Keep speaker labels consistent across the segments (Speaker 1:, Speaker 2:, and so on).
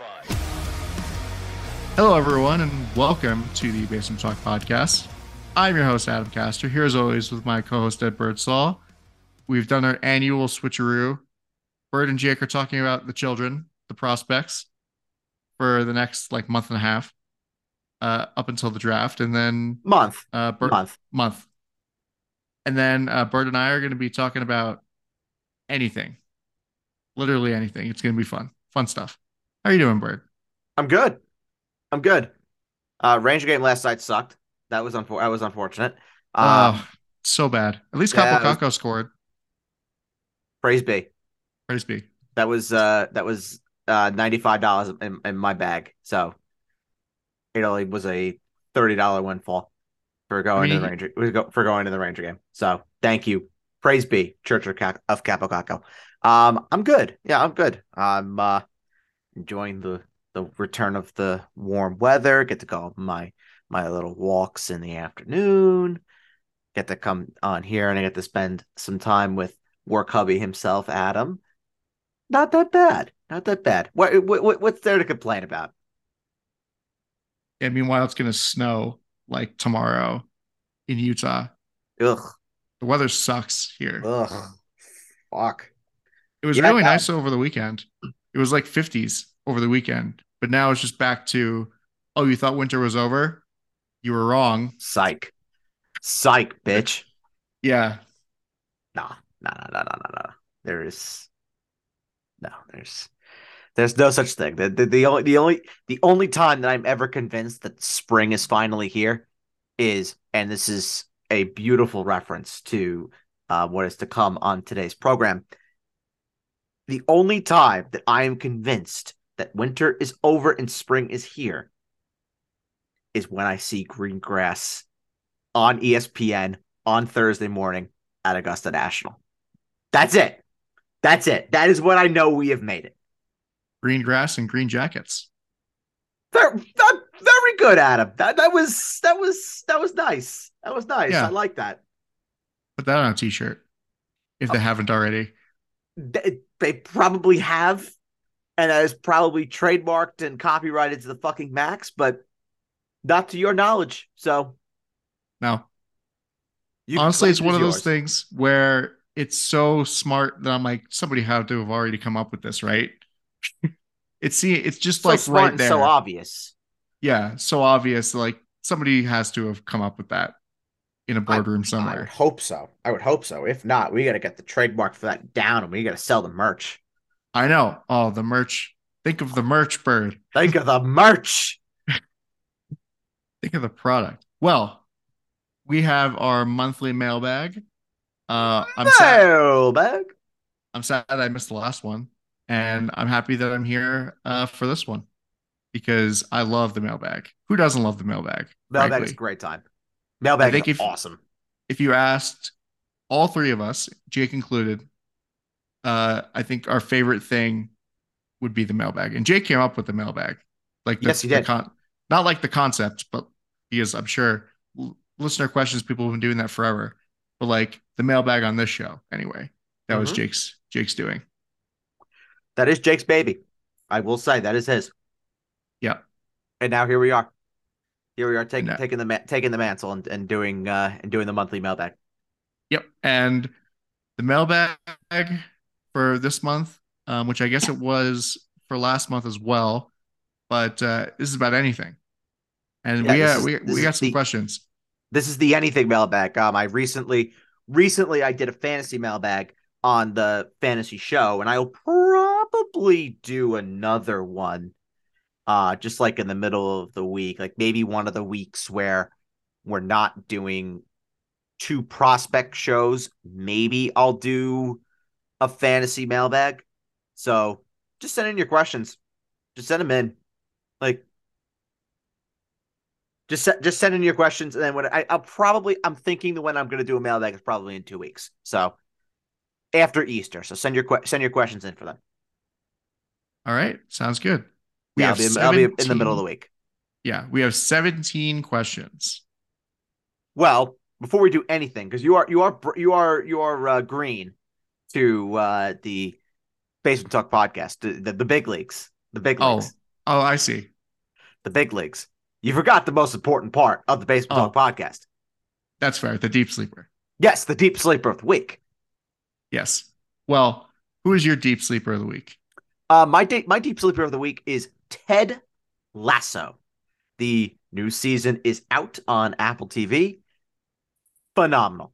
Speaker 1: identified.
Speaker 2: Hello, everyone, and welcome to the Basement Talk podcast. I'm your host, Adam Castor, here as always with my co host, Ed Birdsall. We've done our annual switcheroo. Bird and Jake are talking about the children, the prospects, for the next like month and a half, uh, up until the draft, and then
Speaker 3: Month.
Speaker 2: uh, Bird,
Speaker 3: Month.
Speaker 2: month, and then uh, Bird and I are going to be talking about anything, literally anything. It's going to be fun, fun stuff. How are you doing, Bird?
Speaker 3: I'm good. I'm good. Uh Ranger game last night sucked. That was unfor- that was unfortunate. Um,
Speaker 2: oh, so bad. At least
Speaker 3: yeah,
Speaker 2: Capo
Speaker 3: was-
Speaker 2: scored.
Speaker 3: praise be.
Speaker 2: Praise be.
Speaker 3: That was uh that was uh $95 in, in my bag. So it only was a $30 windfall for going to the Ranger for going to the Ranger game. So thank you. Praise be, Church of, Ca- of Capo Um I'm good. Yeah, I'm good. I'm uh enjoying the the return of the warm weather. Get to go on my my little walks in the afternoon. Get to come on here and I get to spend some time with work hubby himself, Adam. Not that bad. Not that bad. What, what what's there to complain about?
Speaker 2: And meanwhile, it's going to snow like tomorrow in Utah.
Speaker 3: Ugh.
Speaker 2: The weather sucks here.
Speaker 3: Ugh. Fuck.
Speaker 2: It was
Speaker 3: Yeah,
Speaker 2: really nice over the weekend. It was like 50s over the weekend, but now it's just back to, oh, you thought winter was over? You were wrong.
Speaker 3: Psych. Psych, bitch.
Speaker 2: Yeah.
Speaker 3: No, no, no, no, no, no. There is no, there's there's no such thing. The, the the only the only the only time that I'm ever convinced that spring is finally here is, and this is a beautiful reference to uh, what is to come on today's program. The only time that I am convinced that winter is over and spring is here is when I see green grass on ESPN on Thursday morning at Augusta National. That's it. That's it. That is what I know we have made it.
Speaker 2: Green grass and green jackets.
Speaker 3: Very, that, very good, Adam. That that was that was that was nice. That was nice.
Speaker 2: Yeah.
Speaker 3: I like that.
Speaker 2: Put that on a t shirt if
Speaker 3: Oh.
Speaker 2: they haven't already.
Speaker 3: They, they probably have, and that is probably trademarked and copyrighted to the fucking max, but not to your knowledge. So
Speaker 2: No.
Speaker 3: you
Speaker 2: Honestly, it's one of those things where it's so smart that I'm like, somebody had to have already come up with this, right? it's see, it's just
Speaker 3: So
Speaker 2: like right there.
Speaker 3: so obvious.
Speaker 2: yeah, so obvious. Like somebody has to have come up with that in a boardroom somewhere.
Speaker 3: I would hope so. I would hope so. If not, we got to get the trademark for that down, and we got to sell the merch.
Speaker 2: I know. Oh, the merch. Think of the merch bird.
Speaker 3: Think of the merch.
Speaker 2: Think of the product. Well, we have our monthly mailbag. Uh, I'm sad.
Speaker 3: Mailbag.
Speaker 2: I'm sad I missed the last one, and I'm happy that I'm here uh, for this one because I love the mailbag. Who doesn't love the mailbag?
Speaker 3: Mailbag is a great time. Mailbag
Speaker 2: think
Speaker 3: is
Speaker 2: if-
Speaker 3: awesome.
Speaker 2: if you asked all three of us, Jake included, uh, I think our favorite thing would be the mailbag. And Jake came up with the mailbag. Like the,
Speaker 3: Yes, he
Speaker 2: the
Speaker 3: did.
Speaker 2: con- not like the concept, but because I'm sure l- listener questions, people have been doing that forever. But like the mailbag on this show, anyway, that was
Speaker 3: Mhm.
Speaker 2: Jake's Jake's doing.
Speaker 3: That is Jake's baby. I will say that is his.
Speaker 2: Yeah.
Speaker 3: And now here we are. Here we are taking taking the ma- taking the mantle and, and doing uh and doing the monthly mailbag.
Speaker 2: Yep. And the mailbag for this month, um, which I guess it was for last month as well, but uh, this is about anything. And
Speaker 3: Yeah,
Speaker 2: we uh,
Speaker 3: is-
Speaker 2: we
Speaker 3: this
Speaker 2: we got some
Speaker 3: the-
Speaker 2: questions.
Speaker 3: This is the anything mailbag. Um, I recently recently I did a fantasy mailbag on the fantasy show, and I'll probably do another one. Uh, just like in the middle of the week, like maybe one of the weeks where we're not doing two prospect shows. Maybe I'll do a fantasy mailbag. So just send in your questions. Just send them in. Like just just send in your questions, and then when I, I'll probably I'm thinking the when I'm going to do a mailbag is probably in two weeks. So after Easter. So send your send your questions in for them.
Speaker 2: All right, sounds good. We
Speaker 3: Yeah, I'll
Speaker 2: have
Speaker 3: be, I'll be in the
Speaker 2: 17
Speaker 3: middle of the week.
Speaker 2: Yeah, we have 17 questions.
Speaker 3: Well, before we do anything, because you are you are you are you are uh, green to uh, the Basement Talk podcast, the, the big leagues, the big
Speaker 2: Oh,
Speaker 3: leagues.
Speaker 2: Oh, oh, I see.
Speaker 3: The big leagues. You forgot the most important part of the Basement
Speaker 2: Oh.
Speaker 3: Talk podcast.
Speaker 2: That's fair. The deep sleeper.
Speaker 3: Yes, the deep sleeper of the week.
Speaker 2: Yes. Well, who is your deep sleeper of the week?
Speaker 3: Uh, my deep my deep sleeper of the week is Ted Lasso. The new season is out on Apple TV. Phenomenal,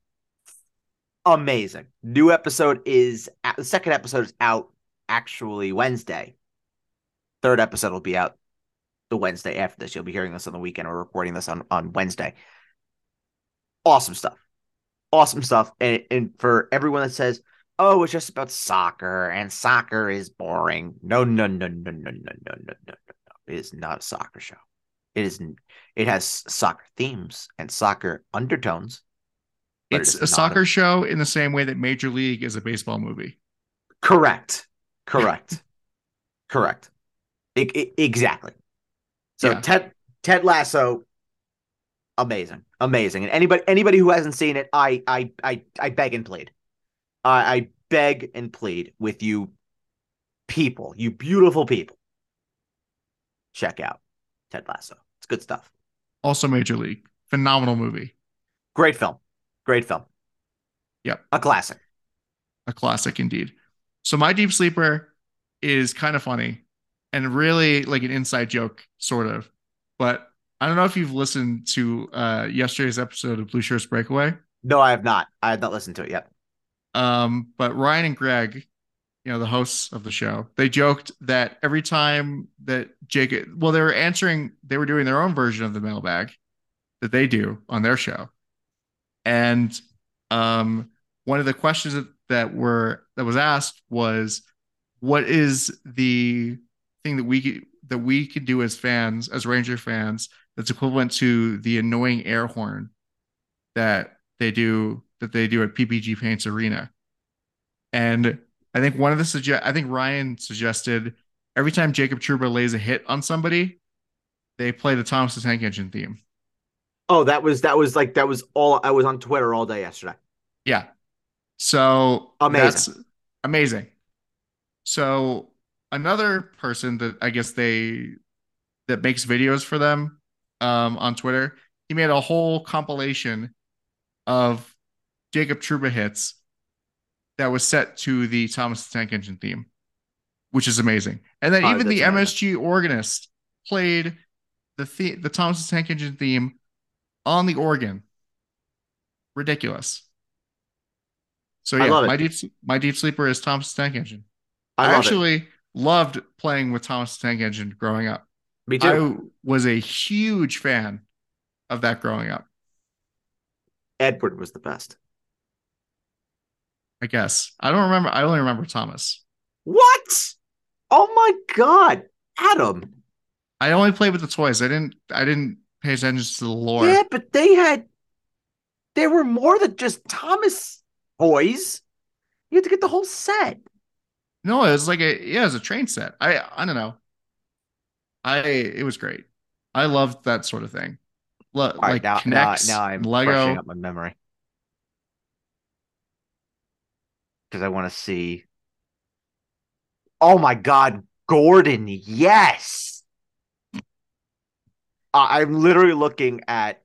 Speaker 3: amazing. New episode is uh, the second episode is out actually Wednesday. Third episode will be out the Wednesday after this. You'll be hearing this on the weekend. We're recording this on on Wednesday. Awesome stuff, awesome stuff. And and for everyone that says oh, it's just about soccer and soccer is boring. No, no, no, no, no, no, no, no, no, no, no. It is not a soccer show. It is. It has soccer themes and soccer undertones. it
Speaker 2: It's
Speaker 3: is
Speaker 2: a soccer show in the same way that Major League is a baseball movie.
Speaker 3: Correct. Correct. Correct. I- I- exactly. So
Speaker 2: Yeah.
Speaker 3: Ted Ted Lasso, amazing, amazing. And anybody anybody who hasn't seen it, I I I I beg and plead. I, I beg and plead with you, people, you beautiful people. Check out Ted Lasso. It's good stuff.
Speaker 2: Also, Major League. Phenomenal movie.
Speaker 3: Great film. Great film.
Speaker 2: Yep.
Speaker 3: A classic.
Speaker 2: A classic indeed. So, my deep sleeper is kind of funny and really like an inside joke, sort of. But I don't know if you've listened to uh, yesterday's episode of Blueshirts Breakaway.
Speaker 3: No, I have not. I have not listened to it yet.
Speaker 2: Um, but Ryan and Greg, you know, the hosts of the show, they joked that every time that Jake, well, they were answering, they were doing their own version of the mailbag that they do on their show. And um, one of the questions that, that were that was asked was, what is the thing that we that we could do as fans, as Ranger fans, that's equivalent to the annoying air horn that they do that they do at PPG Paints Arena. And I think one of the suggest I think Ryan suggested every time Jacob Trouba lays a hit on somebody, they play the Thomas the Tank Engine theme.
Speaker 3: Oh, that was that was like that was all I was on Twitter all day yesterday.
Speaker 2: Yeah. So
Speaker 3: Amazing.
Speaker 2: that's amazing. So another person that I guess they that makes videos for them um, on Twitter, he made a whole compilation of Jacob Trouba hits that was set to the Thomas the Tank Engine theme, which is amazing. And then
Speaker 3: Oh,
Speaker 2: even the. MSG organist played the the, the Thomas the Tank Engine theme on the organ. Ridiculous. So yeah, my deep my deep sleeper is Thomas the Tank Engine.
Speaker 3: I,
Speaker 2: I,
Speaker 3: love it.
Speaker 2: actually loved playing with Thomas the Tank Engine growing up.
Speaker 3: Me too.
Speaker 2: I was a huge fan of that growing up.
Speaker 3: Edward was the best.
Speaker 2: I guess I don't remember. I only remember Thomas.
Speaker 3: What? Oh my god, Adam.
Speaker 2: I only played with the toys. I didn't. I didn't pay attention to the lore.
Speaker 3: Yeah, but they had there were more than just Thomas toys. You had to get the whole set.
Speaker 2: No, it was like a yeah, it was a train set. I I don't know. I it was great. I loved that sort of thing. Lo-
Speaker 3: right,
Speaker 2: like
Speaker 3: now, now,
Speaker 2: Connects,
Speaker 3: now I'm
Speaker 2: Lego.
Speaker 3: brushing up my memory because I want to see. Oh my God, Gordon! Yes, I- I'm literally looking at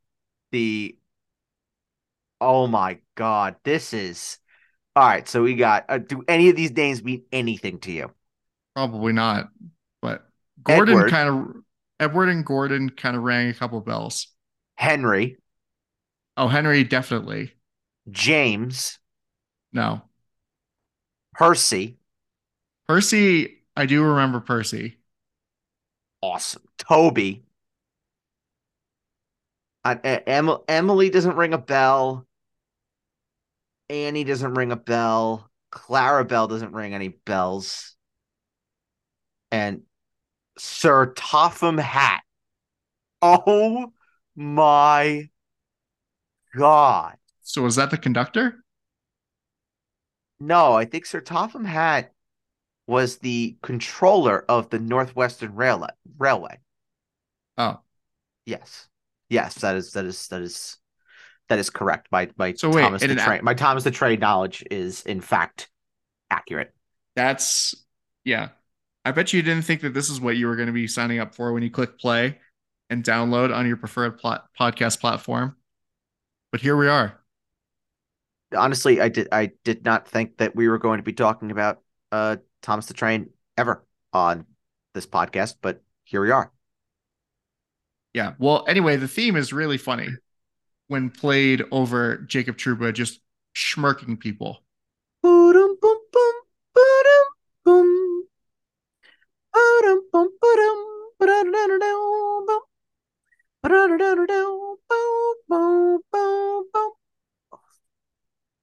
Speaker 3: the. Oh my God, this is all right. So we got. Uh, do any of these names mean anything to you?
Speaker 2: Probably not, but Gordon kind of Edward and Gordon kind of rang a couple bells.
Speaker 3: Henry,
Speaker 2: Oh, Henry definitely
Speaker 3: James,
Speaker 2: no.
Speaker 3: Percy,
Speaker 2: Percy, I do remember Percy.
Speaker 3: awesome. Toby. E- Em- Emily doesn't ring a bell. Annie doesn't ring a bell. Clarabelle doesn't ring any bells. And Sir Topham Hatt. Oh my God.
Speaker 2: So was that the conductor?
Speaker 3: No, I think Sir Topham Hatt was the controller of the Northwestern Railway. Railway.
Speaker 2: Oh,
Speaker 3: Yes. Yes, that is that is that is that is correct. My my
Speaker 2: So wait,
Speaker 3: Thomas the Train my Thomas the Train knowledge is in fact accurate.
Speaker 2: that's yeah. I bet you didn't think that this is what you were going to be signing up for when you click play and download on your preferred pl- podcast platform. But here we are.
Speaker 3: Honestly, I did I did not think that we were going to be talking about uh Thomas the Train ever on this podcast, but here we are.
Speaker 2: Yeah. Well, anyway, the theme is really funny when played over Jacob Trouba just schmirking people.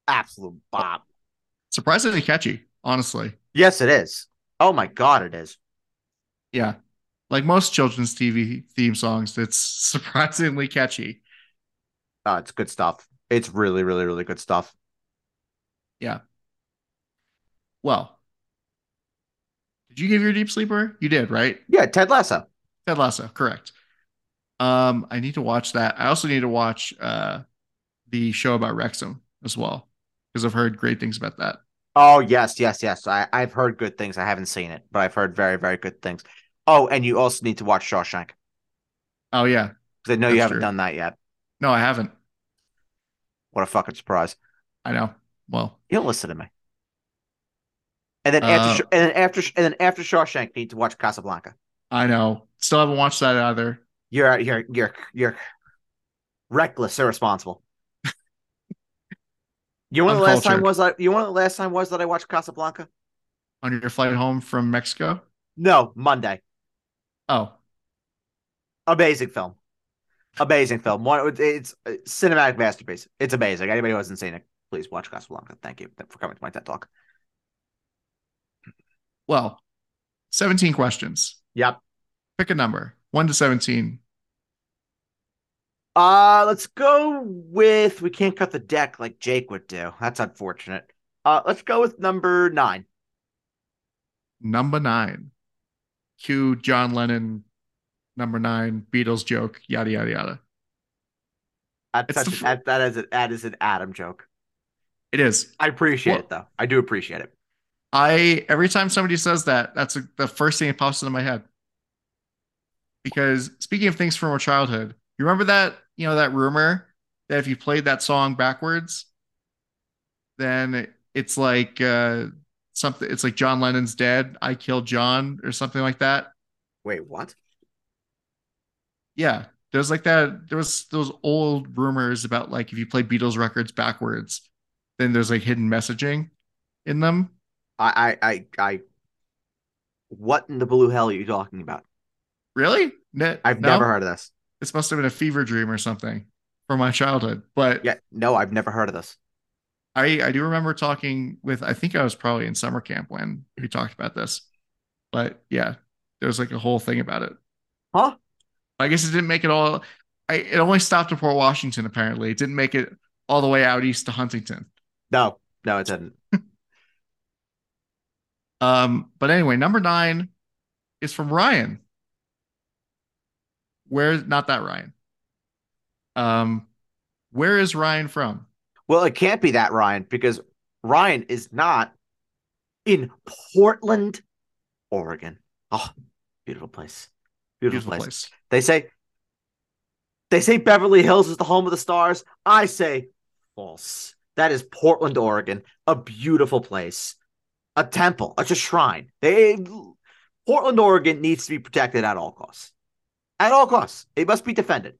Speaker 3: Absolute bop.
Speaker 2: Surprisingly catchy, honestly.
Speaker 3: Yes, it is. Oh my god, it is.
Speaker 2: Yeah. Like most children's TV theme songs, it's surprisingly catchy.
Speaker 3: Uh, it's good stuff. It's really, really, really good stuff.
Speaker 2: Yeah. Well, did you give your deep sleeper? You did, right?
Speaker 3: Yeah, Ted Lasso.
Speaker 2: Ted Lasso, correct. Um, I need to watch that. I also need to watch uh the show about Wrexham as well because I've heard great things about that.
Speaker 3: Oh yes, yes, yes. I, I've heard good things. I haven't seen it, but I've heard very, very good things. Oh, and you also need to watch Shawshank.
Speaker 2: Oh yeah,
Speaker 3: because I know you haven't
Speaker 2: true.
Speaker 3: done that yet.
Speaker 2: no, I haven't.
Speaker 3: What a fucking surprise!
Speaker 2: I know. Well,
Speaker 3: You don't listen to me. And then
Speaker 2: Uh,
Speaker 3: after, and then after, and then after Shawshank, you need to watch Casablanca.
Speaker 2: I know. Still haven't watched that either.
Speaker 3: You're, you're, you're, you're reckless, irresponsible. You know the last time was I? You know the last time was that I watched Casablanca?
Speaker 2: On your flight home from Mexico?
Speaker 3: No, Monday.
Speaker 2: Oh,
Speaker 3: Amazing film. Amazing film. One, it's a cinematic masterpiece. It's amazing. Anybody who hasn't seen it, please watch Casablanca. Thank you for coming to my TED Talk.
Speaker 2: well, 17 questions.
Speaker 3: Yep.
Speaker 2: Pick a number, 1 to 17.
Speaker 3: Uh, let's go with. We can't cut the deck like Jake would do. That's unfortunate. Uh, let's go with number nine.
Speaker 2: Number 9. Cue John Lennon number 9 Beatles joke, yada yada yada.
Speaker 3: That's such
Speaker 2: the
Speaker 3: an, that, that is a, that is an Adam joke.
Speaker 2: It is.
Speaker 3: I appreciate
Speaker 2: Well-
Speaker 3: it though. I do appreciate it.
Speaker 2: I every time somebody says that, that's a, the first thing that pops into my head. Because speaking of things from our childhood, you remember that, you know, that rumor that if you played that song backwards, then it's like uh something it's like John Lennon's dead, I killed John or something like that.
Speaker 3: Wait, what?
Speaker 2: Yeah. There's like that there was those old rumors about like if you play Beatles records backwards, then there's like hidden messaging in them.
Speaker 3: I, I, I, I. What in the blue hell are you talking about?
Speaker 2: Really?
Speaker 3: I've
Speaker 2: no?
Speaker 3: never heard of this.
Speaker 2: This must have been a fever dream or something from my childhood. But
Speaker 3: Yeah, no, I've never heard of this.
Speaker 2: I, I do remember talking with, I think I was probably in summer camp when we talked about this. But yeah, there was like a whole thing about it.
Speaker 3: Huh?
Speaker 2: I guess it didn't make it all. I, it only stopped at Port Washington, apparently. It didn't make it all the way out east to Huntington.
Speaker 3: No, no, it didn't.
Speaker 2: Um, but anyway, number nine is from Ryan. Where, not that Ryan. Um, where is Ryan from?
Speaker 3: Well, it can't be that Ryan because Ryan is not in Portland, Oregon. Oh, beautiful place. Beautiful,
Speaker 2: Beautiful
Speaker 3: place.
Speaker 2: place.
Speaker 3: They say they say Beverly Hills is the home of the stars. I say false. That is Portland, Oregon, a beautiful place. A temple, it's a shrine. They Portland, Oregon needs to be protected at all costs. At all costs. It must be defended.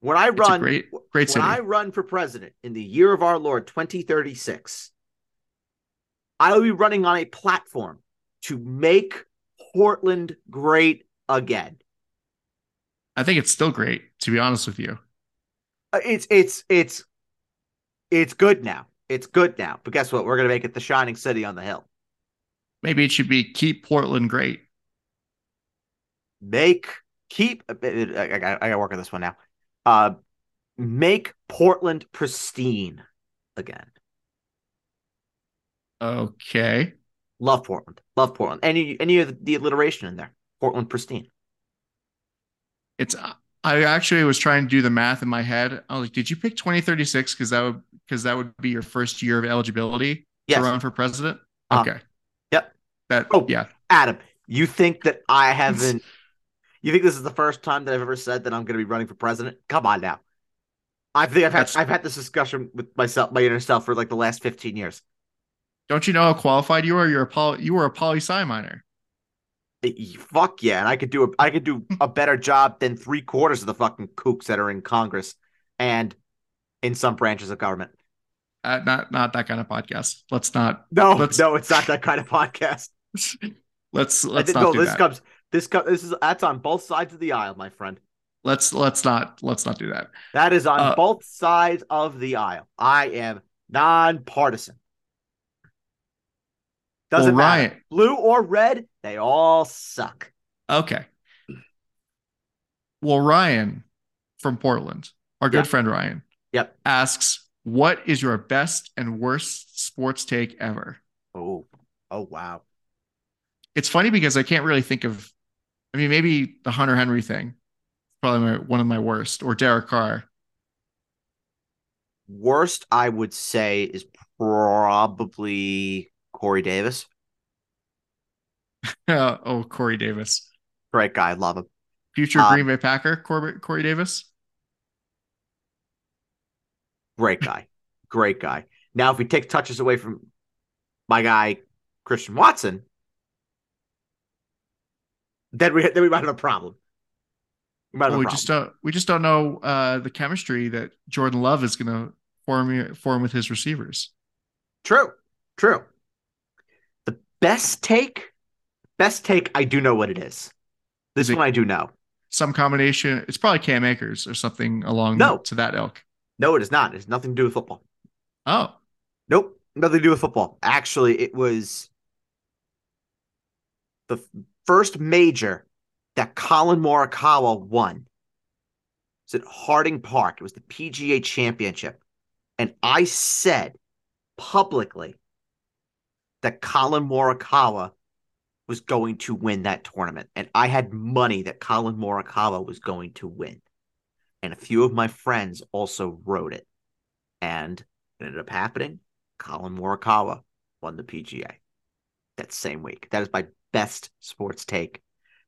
Speaker 3: When I run
Speaker 2: great, great
Speaker 3: when
Speaker 2: city.
Speaker 3: I run for president in the year of our Lord 2036, I will be running on a platform to make Portland great again.
Speaker 2: I think it's still great, to be honest with you.
Speaker 3: Uh, It's it's it's it's good now. It's good now. But guess what? We're gonna make it the shining city on the hill.
Speaker 2: Maybe it should be keep Portland great.
Speaker 3: Make keep. I, I, I gotta work on this one now. Uh, make Portland pristine again.
Speaker 2: Okay.
Speaker 3: Love Portland. Love Portland. Any any of the, the alliteration in there. Portland pristine.
Speaker 2: It's I actually was trying to do the math in my head. I was like, did you pick 2036 because that would because that would be your first year of eligibility
Speaker 3: Yes.
Speaker 2: to run for president?
Speaker 3: Uh,
Speaker 2: Okay.
Speaker 3: yep.
Speaker 2: That
Speaker 3: Oh.
Speaker 2: yeah.
Speaker 3: Adam, You think that I haven't? You think this is the first time that I've ever said that I'm going to be running for president? Come on now. I think I've had
Speaker 2: That's-
Speaker 3: I've had this discussion with myself, my inner self, for like the last 15 years.
Speaker 2: Don't you know how qualified you are? You're a poly, you were a poli sci minor.
Speaker 3: Fuck yeah, and I could do a I could do a better job than three quarters of the fucking kooks that are in Congress and in some branches of government.
Speaker 2: Uh, not not that kind of podcast. Let's not
Speaker 3: No,
Speaker 2: Let's-
Speaker 3: no, it's not that kind of podcast.
Speaker 2: let's let's not
Speaker 3: no,
Speaker 2: do
Speaker 3: this
Speaker 2: that.
Speaker 3: comes this co- this is that's on both sides of the aisle, my friend.
Speaker 2: let's let's not let's not do that.
Speaker 3: That is on
Speaker 2: Uh,
Speaker 3: both sides of the aisle. I am nonpartisan. Doesn't
Speaker 2: Well,
Speaker 3: matter.
Speaker 2: Ryan-
Speaker 3: Blue or red, they all suck.
Speaker 2: Okay. Well, Ryan from Portland, our good
Speaker 3: Yeah.
Speaker 2: friend Ryan,
Speaker 3: Yep.
Speaker 2: asks, "What is your best and worst sports take ever?"
Speaker 3: Oh, oh wow.
Speaker 2: It's funny because I can't really think of. I mean, maybe the Hunter Henry thing, probably my, one of my worst, or Derek Carr.
Speaker 3: Worst, I would say, is probably Corey Davis.
Speaker 2: oh, Corey Davis,
Speaker 3: Great guy, love him.
Speaker 2: future
Speaker 3: Uh,
Speaker 2: Green Bay Packer, Corey, Corey Davis.
Speaker 3: Great guy. Great guy. Now, if we take touches away from my guy, Christian Watson, then we then we might have a problem. We
Speaker 2: Well, we just don't. We just don't know uh, the chemistry that Jordan Love is going to form form with his receivers.
Speaker 3: True. True. The best take, best take, I do know what it is. This
Speaker 2: Is
Speaker 3: one I do know.
Speaker 2: Some combination. It's probably Cam Akers or something along
Speaker 3: No.
Speaker 2: to that ilk.
Speaker 3: No, it is not. It has nothing to do with football.
Speaker 2: Oh,
Speaker 3: Nope, nothing to do with football. Actually, it was the first major that Collin Morikawa won. It's at Harding Park. It was the PGA Championship. And I said publicly that Collin Morikawa was going to win that tournament. And I had money that Collin Morikawa was going to win. And a few of my friends also wrote it. And it ended up happening. Collin Morikawa won the PGA that same week. That is my best sports take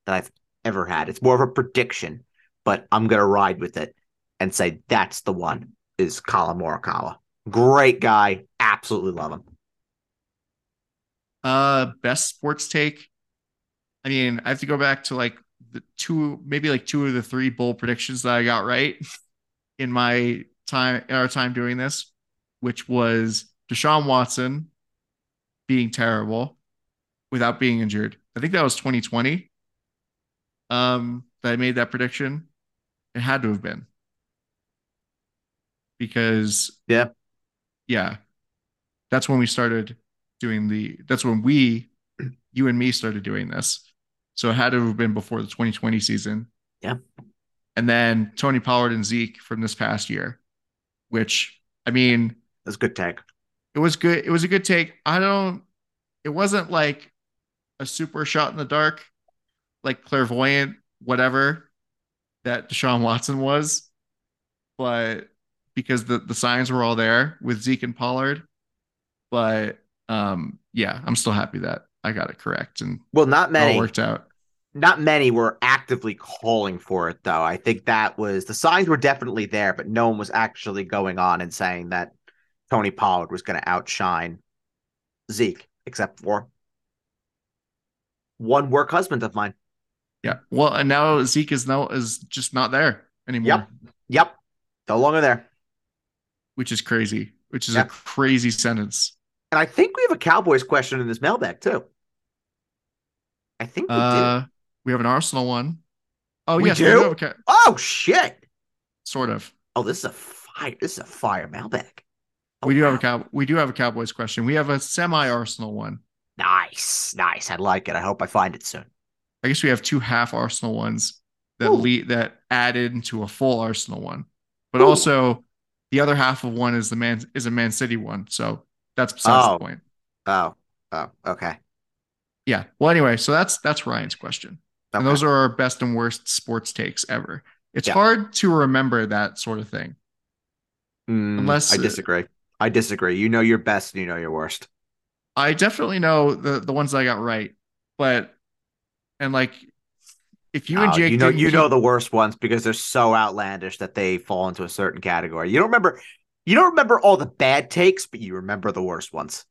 Speaker 3: that I've ever had. It's more of a prediction, but I'm gonna ride with it and say that's the one is Collin Morikawa. Great guy, absolutely love him.
Speaker 2: uh, best sports take. I mean, I have to go back to like the two, maybe like two of the three bold predictions that I got right in my time, our time doing this, which was Deshaun Watson being terrible without being injured. I think that was 2020. Um, that I made that prediction. It had to have been because
Speaker 3: Yeah.
Speaker 2: yeah, that's when we started doing the. That's when we, you and me, started doing this. So it had to have been before the 2020 season.
Speaker 3: Yeah.
Speaker 2: And then Tony Pollard and Zeke from this past year, which I mean,
Speaker 3: That's a good take.
Speaker 2: it was good. It was a good take. I don't. It wasn't like a super shot in the dark, like clairvoyant, whatever that Deshaun Watson was, but because the the signs were all there with Zeke and Pollard. But um, yeah, I'm still happy that I got it correct and
Speaker 3: Well, not many,
Speaker 2: worked out.
Speaker 3: not many were actively calling for it though. I think that was the signs were definitely there, but no one was actually going on and saying that Tony Pollard was going to outshine Zeke, except for one work husband of mine.
Speaker 2: Yeah. Well, and now Zeke is now is just not there anymore,
Speaker 3: Yep. Yep. No longer there.
Speaker 2: which is crazy. Which is
Speaker 3: Yeah.
Speaker 2: a crazy sentence.
Speaker 3: And I think we have a Cowboys question in this mailbag too. I think we do.
Speaker 2: Uh, we have an Arsenal one. Oh
Speaker 3: We
Speaker 2: yes,
Speaker 3: do?
Speaker 2: we do have a ca-
Speaker 3: Oh shit.
Speaker 2: sort of.
Speaker 3: Oh, this is a fire. This is a fire mailbag. Oh,
Speaker 2: we do have a cow. We do have a Cowboys question. We have a semi Arsenal one.
Speaker 3: Nice, nice. I like it. I hope I find it soon.
Speaker 2: I guess we have two half Arsenal ones that
Speaker 3: Ooh.
Speaker 2: lead that added into a full Arsenal one. But
Speaker 3: Ooh.
Speaker 2: also the other half of one is the man is a Man City one. So that's besides
Speaker 3: Oh.
Speaker 2: the point.
Speaker 3: Oh, oh, okay.
Speaker 2: Yeah. Well, anyway, so that's that's Ryan's question. And those are our best and worst sports takes ever. It's
Speaker 3: Yeah.
Speaker 2: hard to remember that sort of thing.
Speaker 3: Mm,
Speaker 2: unless-
Speaker 3: I disagree. I disagree. You know your best and you know your worst.
Speaker 2: I definitely know the the ones I got right, but And like, if you and
Speaker 3: Oh,
Speaker 2: Jake,
Speaker 3: you know, you
Speaker 2: keep-
Speaker 3: know the worst ones because they're so outlandish that they fall into a certain category. You don't remember, you don't remember all the bad takes, but you remember the worst ones.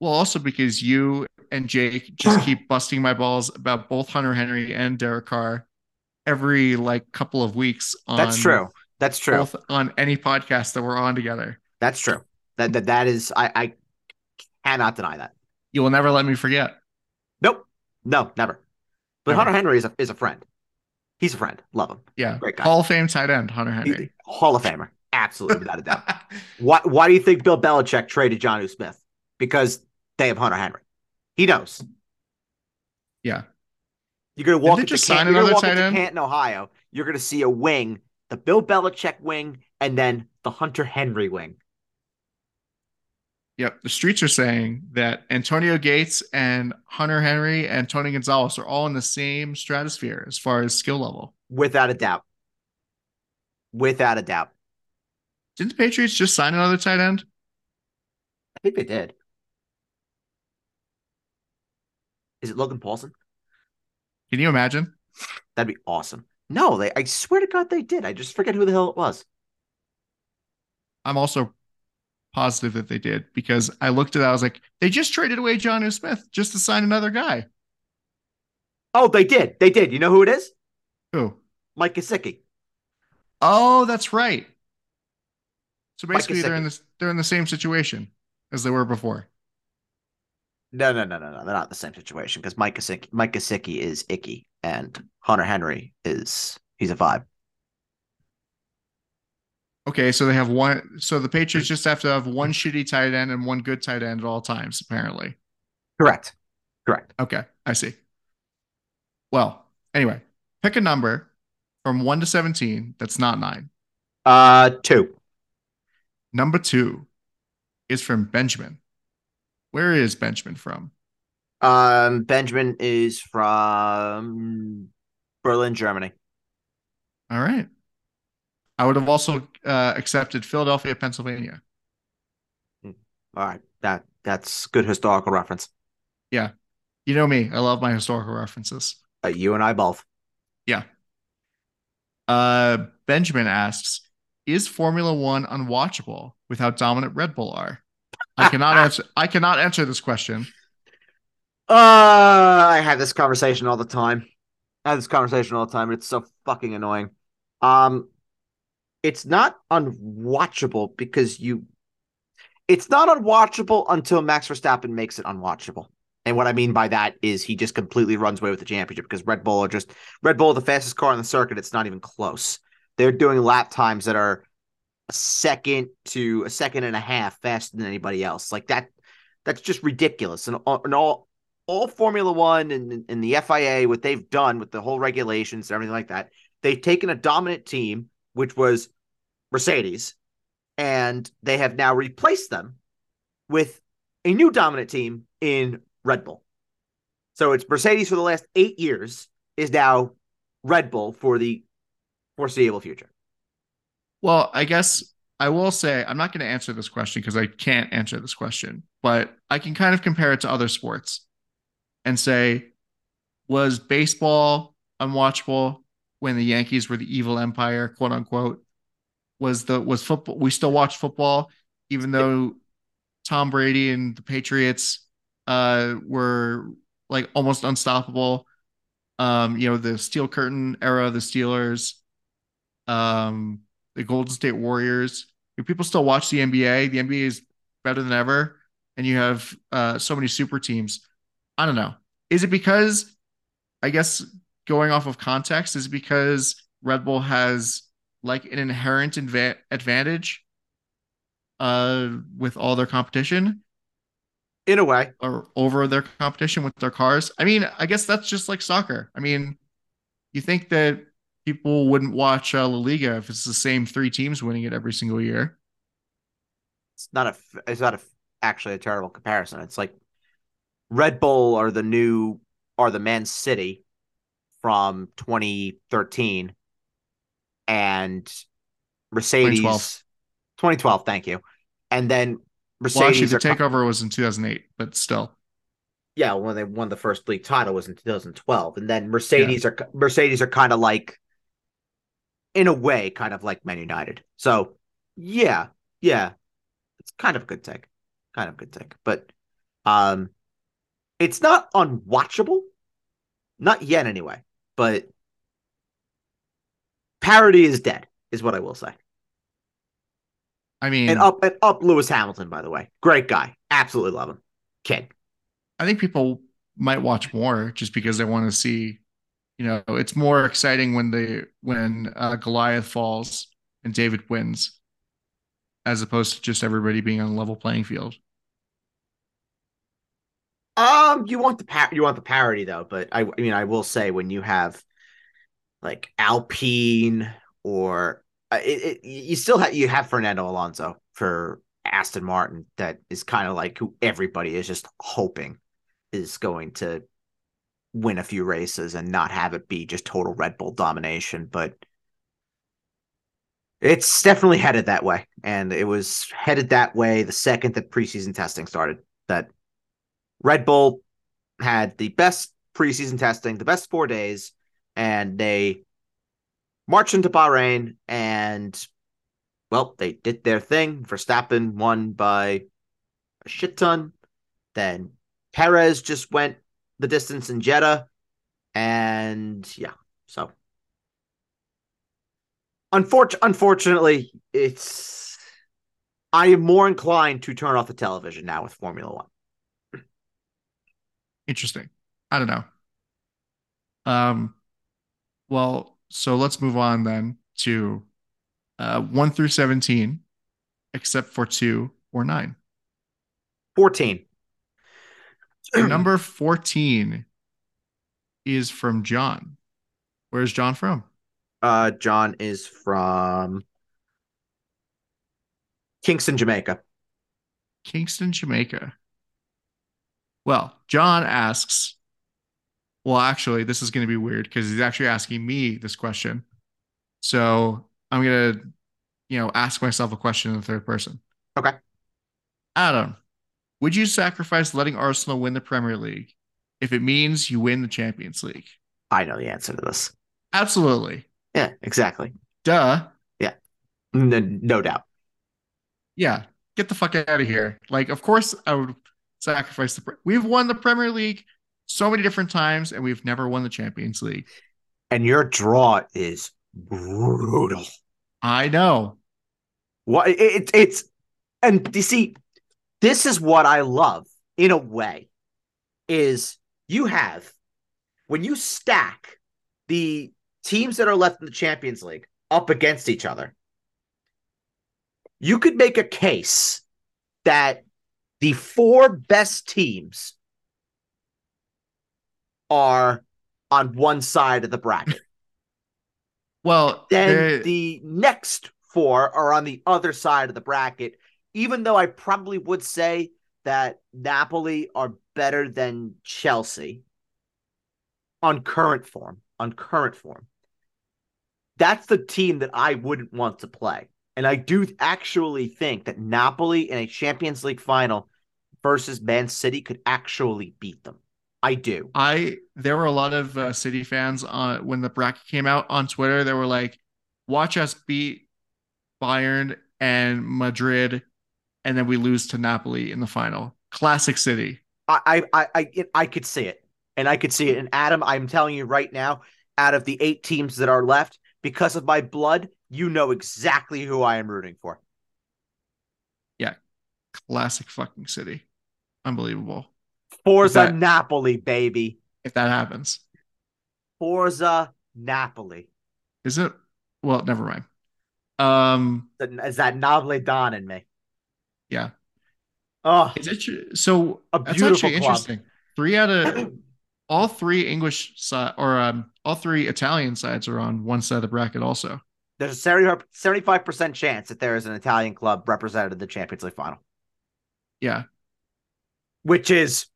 Speaker 2: well, also because you and Jake just keep busting my balls about both Hunter Henry and Derek Carr every like couple of weeks. On
Speaker 3: That's true. That's true.
Speaker 2: On any podcast that we're on together.
Speaker 3: That's true. That that that is. I I cannot deny that.
Speaker 2: You will never let me forget.
Speaker 3: Nope. No, never. But
Speaker 2: Never.
Speaker 3: Hunter Henry is a is a friend. He's a friend. Love him.
Speaker 2: Yeah,
Speaker 3: Great guy.
Speaker 2: Hall of Fame tight end Hunter
Speaker 3: He-
Speaker 2: Henry.
Speaker 3: Hall of Famer. Absolutely, without a doubt. Why why do you think Bill Belichick traded Jonnu Smith? Because they have Hunter Henry. He knows.
Speaker 2: yeah,
Speaker 3: You're gonna walk
Speaker 2: they
Speaker 3: into Can-
Speaker 2: sign
Speaker 3: you're gonna
Speaker 2: another
Speaker 3: walk
Speaker 2: tight
Speaker 3: into
Speaker 2: end?
Speaker 3: Canton, Ohio. You're gonna see a wing, the Bill Belichick wing, and then the Hunter Henry wing.
Speaker 2: Yep. The streets are saying that Antonio Gates and Hunter Henry and Tony Gonzalez are all in the same stratosphere as far as skill level.
Speaker 3: Without a doubt. Without a doubt.
Speaker 2: Didn't the Patriots just sign another tight end?
Speaker 3: I think they did. Is it Logan Paulsen?
Speaker 2: Can you imagine?
Speaker 3: That'd be awesome. No, they I swear to God they did. I just forget who the hell it was.
Speaker 2: I'm also positive that they did because I looked at it. I was like, they just traded away John Smith just to sign another guy.
Speaker 3: Oh, they did. They did. You know who it is?
Speaker 2: Who?
Speaker 3: Mike Gesicki.
Speaker 2: Oh, that's right. So basically, they're in this. They're in the same situation as they were before.
Speaker 3: No, no, no, no, no. They're not the same situation because Mike Gesicki, Mike Gesicki is icky, and Hunter Henry is he's a vibe.
Speaker 2: Okay, so they have one. So the Patriots just have to have one shitty tight end and one good tight end at all times, apparently.
Speaker 3: Correct. Correct.
Speaker 2: Okay, I see. Well, anyway, pick a number from one to seventeen. That's not nine.
Speaker 3: Uh, two.
Speaker 2: Number two is from Benjamin. Where is Benjamin from?
Speaker 3: Um, Benjamin is from Berlin, Germany.
Speaker 2: All right. I would have also uh, accepted Philadelphia, Pennsylvania.
Speaker 3: All right, that that's good historical reference.
Speaker 2: Yeah, you know me. I love my historical references.
Speaker 3: Uh, you and I both. Yeah.
Speaker 2: Uh, Benjamin asks, "Is Formula One unwatchable without dominant Red Bull are?" I cannot answer. I cannot answer this question.
Speaker 3: Uh, I have this conversation all the time. I have this conversation all the time. It's so fucking annoying. Um, it's not unwatchable because you. It's not unwatchable until Max Verstappen makes it unwatchable. And what I mean by that is he just completely runs away with the championship because Red Bull are just Red Bull, the fastest car on the circuit. It's not even close. They're doing lap times that are a second to a second and a half faster than anybody else. Like that, that's just ridiculous. And, all- and all all Formula One and, and the FIA, what they've done with the whole regulations and everything like that, they've taken a dominant team, which was Mercedes, and they have now replaced them with a new dominant team in Red Bull. So it's Mercedes for the last eight years is now Red Bull for the foreseeable future.
Speaker 2: Well, I guess I will say I'm not going to answer this question because I can't answer this question, but I can kind of compare it to other sports and say, was baseball unwatchable when the Yankees were the evil empire, quote unquote? Was the was football? We still watch football, even though Tom Brady and the Patriots uh, were like almost unstoppable. Um, you know, the Steel Curtain era, the Steelers, um, the Golden State Warriors. If people still watch the NBA, the NBA is better than ever, and you have uh, so many super teams. I don't know. Is it because, I guess, going off of context, is it because Red Bull has like an inherent inva- advantage uh, with all their competition
Speaker 3: In a way,
Speaker 2: or over their competition with their cars? I mean, I guess that's just like soccer. I mean, you think that people wouldn't watch uh, La Liga if it's the same three teams winning it every single year?
Speaker 3: it's not a it's not a actually a terrible comparison. It's like Red Bull are the new are the Man City from 2013 and Mercedes
Speaker 2: 2012.
Speaker 3: 2012, thank you. And then
Speaker 2: Well, actually,
Speaker 3: Mercedes
Speaker 2: the
Speaker 3: co-
Speaker 2: takeover was in 2008, but still.
Speaker 3: yeah, when they won the first league title was in 2012, and then Mercedes yeah. are Mercedes are kind of like, in a way, kind of like Man United. So yeah, yeah, it's kind of a good take, kind of a good take, but um, it's not unwatchable, not yet anyway. But parody is dead, is what I will say.
Speaker 2: I mean,
Speaker 3: and up and up Lewis Hamilton, by the way, great guy, absolutely love him, kid.
Speaker 2: I think people might watch more just because they want to see. You know, it's more exciting when they when uh, Goliath falls and David wins, as opposed to just everybody being on a level playing field.
Speaker 3: Um, you want the par- you want the parody though, but I, I mean, I will say when you have like Alpine or uh, it, it, you still have you have Fernando Alonso for Aston Martin that is kind of like who everybody is just hoping is going to win a few races and not have it be just total Red Bull domination. But it's definitely headed that way. And it was headed that way the second that preseason testing started. That Red Bull had the best preseason testing, the best four days, and they marched into Bahrain and well, they did their thing. Verstappen won by a shit ton. Then Perez just went the distance in Jeddah. And yeah, so unfor- unfortunately, it's I am more inclined to turn off the television now with Formula One.
Speaker 2: Interesting. I don't know. Um, well, so let's move on then to uh, one through seventeen, except for two or nine.
Speaker 3: Fourteen.
Speaker 2: number 14 is from John. Where's John from?
Speaker 3: Uh, John is from Kingston, Jamaica.
Speaker 2: Kingston, Jamaica. Well, John asks, well, actually, this is going to be weird because he's actually asking me this question. So I'm going to, you know, ask myself a question in the third person.
Speaker 3: Okay.
Speaker 2: Adam, would you sacrifice letting Arsenal win the Premier League if it means you win the Champions League?
Speaker 3: I know the answer to this.
Speaker 2: Absolutely.
Speaker 3: Yeah, exactly.
Speaker 2: Duh.
Speaker 3: Yeah. No, no doubt.
Speaker 2: Yeah. Get the fuck out of here. Like, of course, I would sacrifice the. We've won the Premier League so many different times, and we've never won the Champions League.
Speaker 3: And your draw is brutal.
Speaker 2: I know.
Speaker 3: What it, it, it's and you see, this is what I love in a way is you have when you stack the teams that are left in the Champions League up against each other, you could make a case that the four best teams are on one side of the bracket.
Speaker 2: Well,
Speaker 3: then the next four are on the other side of the bracket even though I probably would say that Napoli are better than Chelsea on current form, on current form. That's the team that I wouldn't want to play. And I do actually think that Napoli in a Champions League final versus Man City could actually beat them. I do.
Speaker 2: I there were a lot of uh, City fans on uh, when the bracket came out on Twitter. They were like, "Watch us beat Bayern and Madrid and then we lose to Napoli in the final. Classic City.
Speaker 3: I I I I could see it, and I could see it. And Adam, I'm telling you right now, out of the eight teams that are left, because of my blood, you know exactly who I am rooting for.
Speaker 2: Yeah, classic fucking City, unbelievable.
Speaker 3: Forza that, Napoli, baby.
Speaker 2: If that happens,
Speaker 3: Forza Napoli.
Speaker 2: Is it? Well, never mind. Um,
Speaker 3: is that Napoli Don in me?
Speaker 2: Yeah.
Speaker 3: Oh,
Speaker 2: is it so?
Speaker 3: A beautiful club. interesting.
Speaker 2: Three out of all three English side or um, all three Italian sides are on one side of the bracket. Also,
Speaker 3: there's a 75 percent chance that there is an Italian club represented in the Champions League final.
Speaker 2: Yeah,
Speaker 3: which is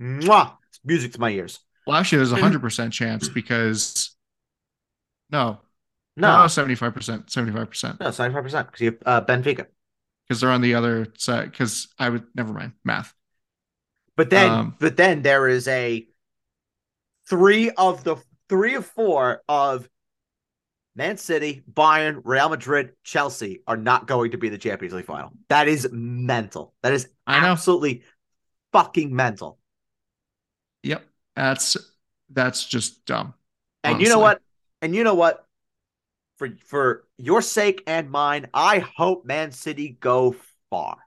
Speaker 3: mwah, it's music to my ears.
Speaker 2: Well, actually, there's a hundred percent chance because no, no, seventy five percent, seventy five percent,
Speaker 3: no, seventy five percent because you have uh, Benfica
Speaker 2: because they're on the other side. Because I would never mind math.
Speaker 3: But then,
Speaker 2: Um,
Speaker 3: but then there is a three of the three of four of Man City, Bayern, Real Madrid, Chelsea are not going to be the Champions League final. That is mental. That is
Speaker 2: I know.
Speaker 3: absolutely fucking mental.
Speaker 2: Yep. That's that's just dumb.
Speaker 3: And you know what? And you know what? For for your sake and mine, I hope Man City go far.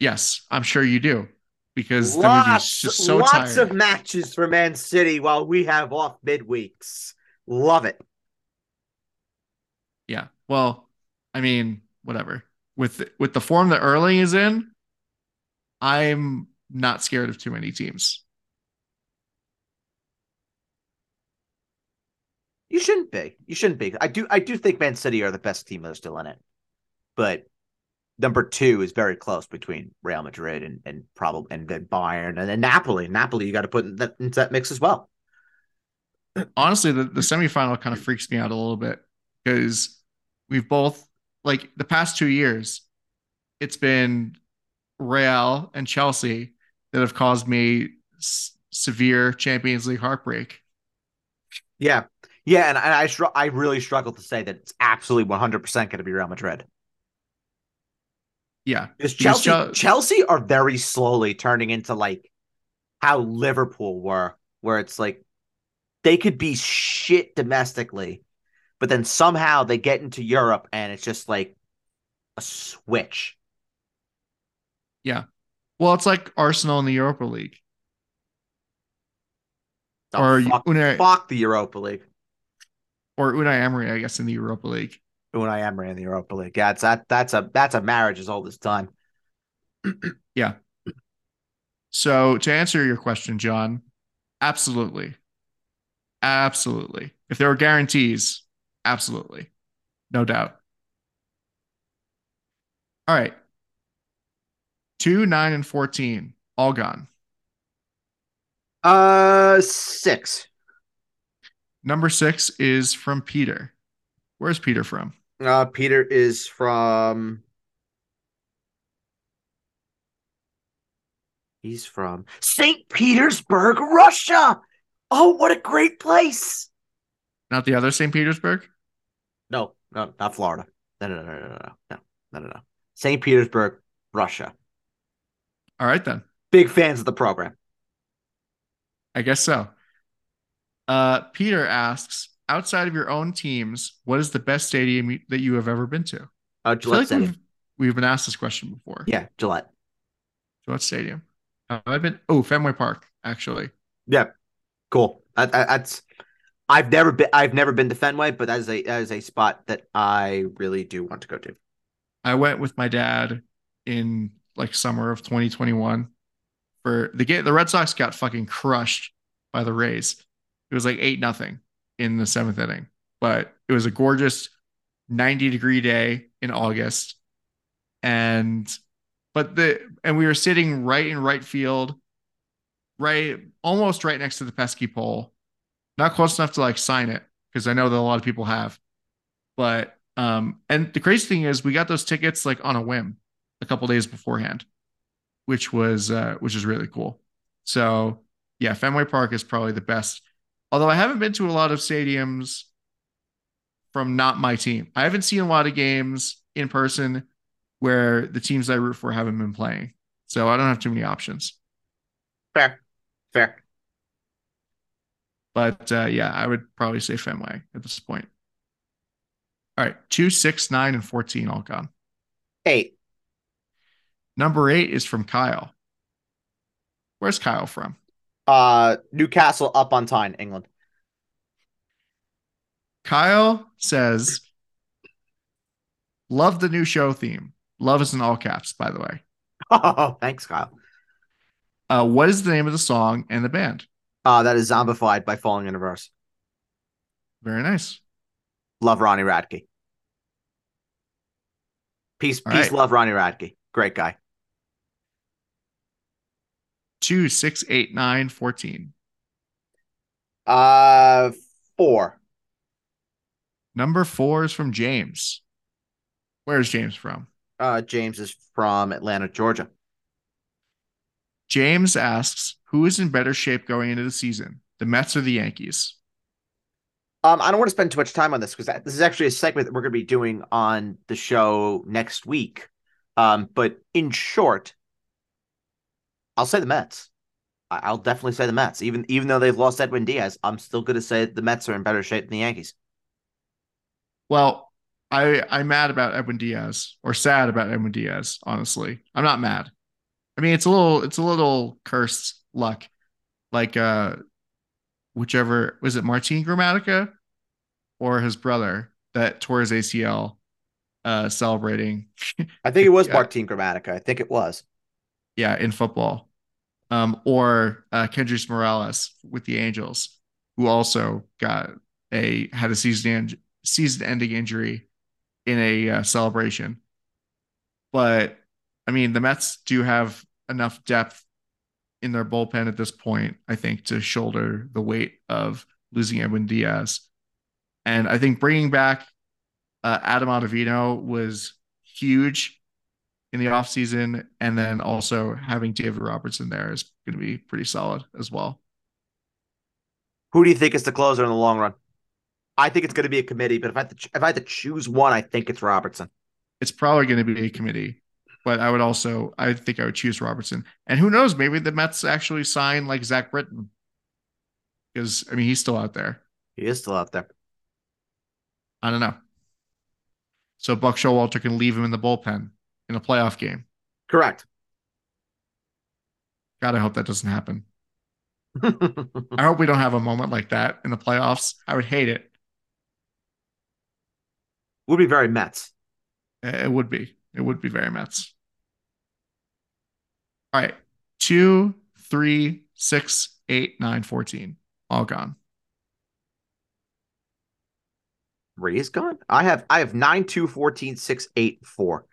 Speaker 2: Yes, I'm sure you do. Because
Speaker 3: Lots,
Speaker 2: just so
Speaker 3: lots
Speaker 2: tired.
Speaker 3: of matches for Man City while we have off midweeks. Love it.
Speaker 2: Yeah. Well, I mean, whatever. With with the form that Erling is in, I'm not scared of too many teams.
Speaker 3: You shouldn't be. You shouldn't be. I do. I do think Man City are the best team that's still in it, but number two is very close between Real Madrid and and probably and then Bayern and then Napoli. Napoli, you got to put in that, into that mix as well.
Speaker 2: Honestly, the, the semifinal kind of freaks me out a little bit because we've both like the past two years, it's been Real and Chelsea that have caused me s- severe Champions League heartbreak.
Speaker 3: Yeah, yeah, and, and I str- I really struggle to say that it's absolutely one hundred percent going to be Real Madrid
Speaker 2: Yeah.
Speaker 3: because Chelsea
Speaker 2: Chel-
Speaker 3: Chelsea are very slowly turning into like how Liverpool were, where it's like they could be shit domestically, but then somehow they get into Europe and it's just like a switch.
Speaker 2: Well, it's like Arsenal in the Europa League.
Speaker 3: Oh,
Speaker 2: or
Speaker 3: fuck,
Speaker 2: Unai,
Speaker 3: fuck the Europa League.
Speaker 2: or Unai Emery, I guess, in the Europa League.
Speaker 3: Unai Emery in the Europa League. Yeah, it's that that's a that's a marriage as old as time. Yeah.
Speaker 2: So to answer your question, John, absolutely. Absolutely. If there were guarantees, absolutely. No doubt. All right. Two, nine, and 14, all gone.
Speaker 3: Uh, six.
Speaker 2: Number six is from Peter. Where's Peter from?
Speaker 3: Uh, Peter is from. He's from St. Petersburg, Russia. Oh, what a great place!
Speaker 2: Not the other St. Petersburg?
Speaker 3: No, no, not Florida. No, no, no, no, no, no, no, no, no. St. Petersburg, Russia.
Speaker 2: All right, then.
Speaker 3: Big fans of the program.
Speaker 2: I guess so. Uh, Peter asks, outside of your own teams, what is the best stadium you- that you have ever been to?
Speaker 3: Uh,
Speaker 2: I
Speaker 3: Gillette
Speaker 2: like
Speaker 3: Stadium.
Speaker 2: we've, we've been asked this question before.
Speaker 3: Yeah, Gillette.
Speaker 2: Gillette Stadium. Have I been? Oh, Fenway Park, actually.
Speaker 3: Yeah, cool. That, that- that's. I've never been. I've never been to Fenway, but that is a that is a spot that I really do want to go to.
Speaker 2: I went with my dad in like summer of 2021 for the game. The Red Sox got fucking crushed by the Rays. It was like eight nothing in the seventh inning, but it was a gorgeous 90 degree day in August, and but the and we were sitting right in right field, right almost right next to the pesky pole, not close enough to like sign it because I know that a lot of people have, but um, and the crazy thing is we got those tickets like on a whim a couple days beforehand, which was uh, which is really cool. So yeah, Fenway Park is probably the best. Although I haven't been to a lot of stadiums from not my team. I haven't seen a lot of games in person where the teams I root for haven't been playing. So I don't have too many options.
Speaker 3: Fair, fair.
Speaker 2: But uh, yeah, I would probably say Fenway at this point. All right, two, six, nine, and 14 all gone.
Speaker 3: Eight.
Speaker 2: Number eight is from Kyle. Where's Kyle from?
Speaker 3: Uh, Newcastle up on Tyne, England.
Speaker 2: Kyle says, Love the new show theme. Love is in all caps, by the way.
Speaker 3: Oh, thanks, Kyle.
Speaker 2: Uh, what is the name of the song and the band?
Speaker 3: Uh, that is zombified by Falling in Reverse.
Speaker 2: Very nice.
Speaker 3: Love Ronnie Radke. Peace,
Speaker 2: All
Speaker 3: peace,
Speaker 2: right.
Speaker 3: love Ronnie Radke. Great guy.
Speaker 2: Two, six, eight, nine, 14.
Speaker 3: Uh, four.
Speaker 2: Number four is from James. Where's James from?
Speaker 3: Uh, James is from Atlanta, Georgia.
Speaker 2: James asks, who is in better shape going into the season, the Mets or the Yankees?
Speaker 3: Um, I don't want to spend too much time on this because this is actually a segment that we're going to be doing on the show next week. Um, but in short, I'll say the Mets. I'll definitely say the Mets. Even even though they've lost Edwin Diaz, I'm still going to say the Mets are in better shape than the Yankees.
Speaker 2: Well, I I'm mad about Edwin Diaz or sad about Edwin Diaz. Honestly, I'm not mad. I mean, it's a little it's a little cursed luck, like uh, whichever was it Martin Gramatica or his brother that tore his ACL, uh, celebrating.
Speaker 3: I think it was. Martin Gramatica. I think it was.
Speaker 2: Yeah, in football, um, or uh, Kendrys Morales with the Angels, who also got a had a season season ending injury in a uh, celebration. But I mean, the Mets do have enough depth in their bullpen at this point, I think, to shoulder the weight of losing Edwin Diaz. And I think bringing back uh, Adam Ottavino was huge in the offseason. And then also having David Robertson there is going to be pretty solid as well.
Speaker 3: Who do you think is the closer in the long run? I think it's going to be a committee, but if I had to, if I had to choose one, I think it's Robertson.
Speaker 2: It's probably going to be a committee, but I would also I think I would choose Robertson. And who knows, maybe the Mets actually sign like Zach Britton because I mean he's still out there.
Speaker 3: He is still out there.
Speaker 2: I don't know. So Buck Showalter can leave him in the bullpen in a playoff game.
Speaker 3: Correct.
Speaker 2: God, I hope that doesn't happen. I hope we don't have a moment like that in the playoffs. I would hate it.
Speaker 3: Would be very Mets.
Speaker 2: It would be. It would be very Mets. All right. Two, three, six, eight, nine, 14. All gone.
Speaker 3: Ray is gone. I have I have nine, two, 14, six, eight, four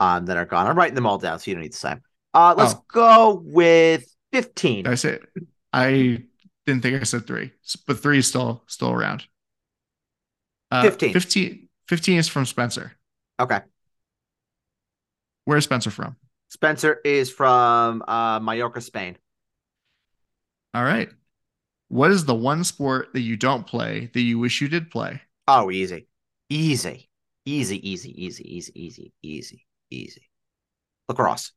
Speaker 3: um, that are gone. I'm writing them all down so you don't need to say. Uh let's oh. go with 15.
Speaker 2: I say I didn't think I said three, but three is still still around.
Speaker 3: Uh, 15.
Speaker 2: 15. 15 is from Spencer.
Speaker 3: Okay.
Speaker 2: Where's Spencer from?
Speaker 3: Spencer is from uh, Mallorca, Spain.
Speaker 2: All right. What is the one sport that you don't play that you wish you did play?
Speaker 3: Oh, easy. Easy. Easy, easy, easy, easy, easy, easy, easy. Lacrosse.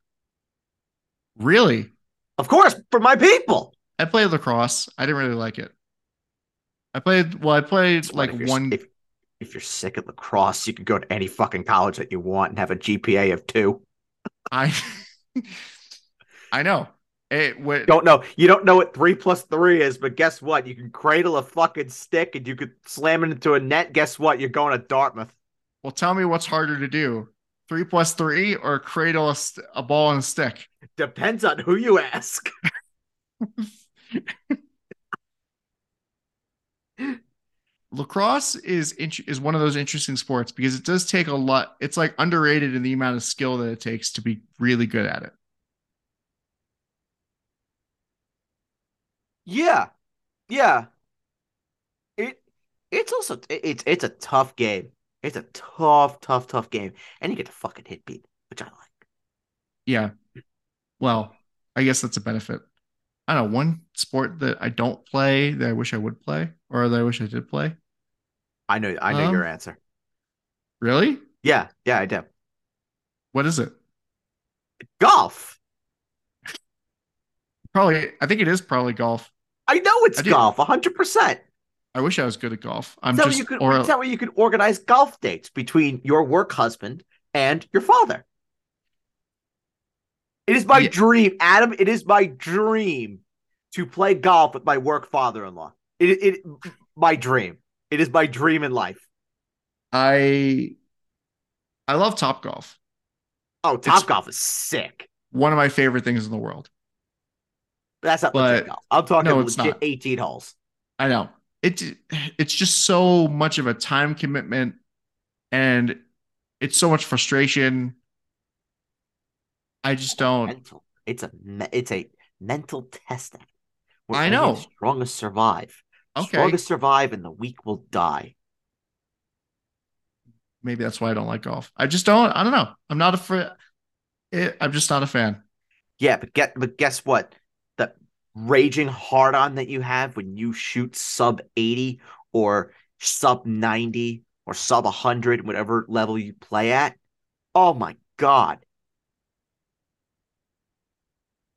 Speaker 2: Really?
Speaker 3: Of course, for my people.
Speaker 2: I played lacrosse. I didn't really like it. I played well, I played like one
Speaker 3: if, if you're sick at lacrosse, you can go to any fucking college that you want and have a GPA of two.
Speaker 2: I I know. It, what,
Speaker 3: don't know. You don't know what three plus three is, but guess what? You can cradle a fucking stick and you could slam it into a net. Guess what? You're going to Dartmouth.
Speaker 2: Well, tell me what's harder to do: three plus three or cradle a, st- a ball and a stick.
Speaker 3: Depends on who you ask.
Speaker 2: lacrosse is is one of those interesting sports because it does take a lot. It's like underrated in the amount of skill that it takes to be really good at it.
Speaker 3: Yeah, yeah. It it's also it's it's a tough game. It's a tough, tough, tough game, and you get to fucking hit beat, which I like.
Speaker 2: Yeah. Well, I guess that's a benefit. I don't know, one sport that I don't play that I wish I would play or that I wish I did play.
Speaker 3: I know I know um, your answer.
Speaker 2: Really?
Speaker 3: Yeah, yeah, I do.
Speaker 2: What is it?
Speaker 3: Golf.
Speaker 2: Probably I think it is probably golf.
Speaker 3: I know it's I golf, hundred percent.
Speaker 2: I wish I was good at golf. I'm just
Speaker 3: you could, or, is that way you could organize golf dates between your work husband and your father? It is my yeah. dream, Adam. It is my dream to play golf with my work father-in-law. It, it, my dream. It is my dream in life.
Speaker 2: I, I love Top Golf.
Speaker 3: Oh, Top it's Golf is sick.
Speaker 2: One of my favorite things in the world.
Speaker 3: But that's not but, legit golf. I'm talking no, legit not. 18 holes.
Speaker 2: I know. It, it's just so much of a time commitment and it's so much frustration I just don't.
Speaker 3: Mental. It's a it's a mental testing.
Speaker 2: I know.
Speaker 3: Strongest survive.
Speaker 2: Okay.
Speaker 3: Strongest survive, and the weak will die.
Speaker 2: Maybe that's why I don't like golf. I just don't. I don't know. I'm not a fan. Eh, I'm just not a fan.
Speaker 3: Yeah, but get but guess what? Raging hard on that you have when you shoot sub 80 or sub 90 or sub 100, whatever level you play at. Oh my god.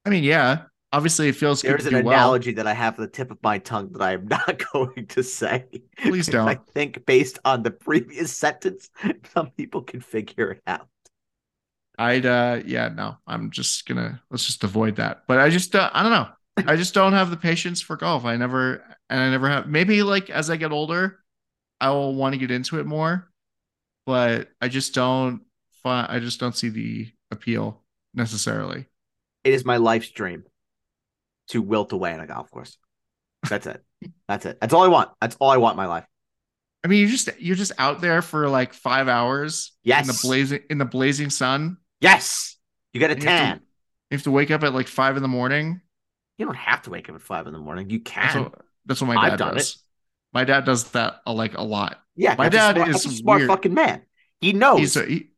Speaker 2: I mean, yeah, obviously it feels
Speaker 3: There's an
Speaker 2: do well.
Speaker 3: analogy that I have at the tip of my tongue that I am not going to say.
Speaker 2: Please
Speaker 3: don't. I think based on the previous sentence, some people can figure it out.
Speaker 2: I'd uh yeah, no. I'm just gonna let's just avoid that. But I just uh, I don't know. I just don't have the patience for golf. I never and I never have maybe like as I get older, I will want to get into it more, but I just don't find I just don't see the appeal necessarily.
Speaker 3: It is my life's dream to wilt away on a golf course. That's it. That's it. That's all I want. That's all I want in my life.
Speaker 2: I mean, you just you're just out there for like 5 hours Yes. in the blazing in the blazing sun.
Speaker 3: Yes. You get a
Speaker 2: And you have
Speaker 3: tan.
Speaker 2: to, you have to wake up at like 5 in the morning.
Speaker 3: You don't have to wake up at five in the morning. You
Speaker 2: That's
Speaker 3: can.
Speaker 2: what, that's what my
Speaker 3: I've
Speaker 2: dad
Speaker 3: done
Speaker 2: does. My dad does that like a lot.
Speaker 3: Yeah,
Speaker 2: My
Speaker 3: that's
Speaker 2: dad
Speaker 3: smart,
Speaker 2: is
Speaker 3: a smart
Speaker 2: weird.
Speaker 3: fucking man. He knows.
Speaker 2: A, he,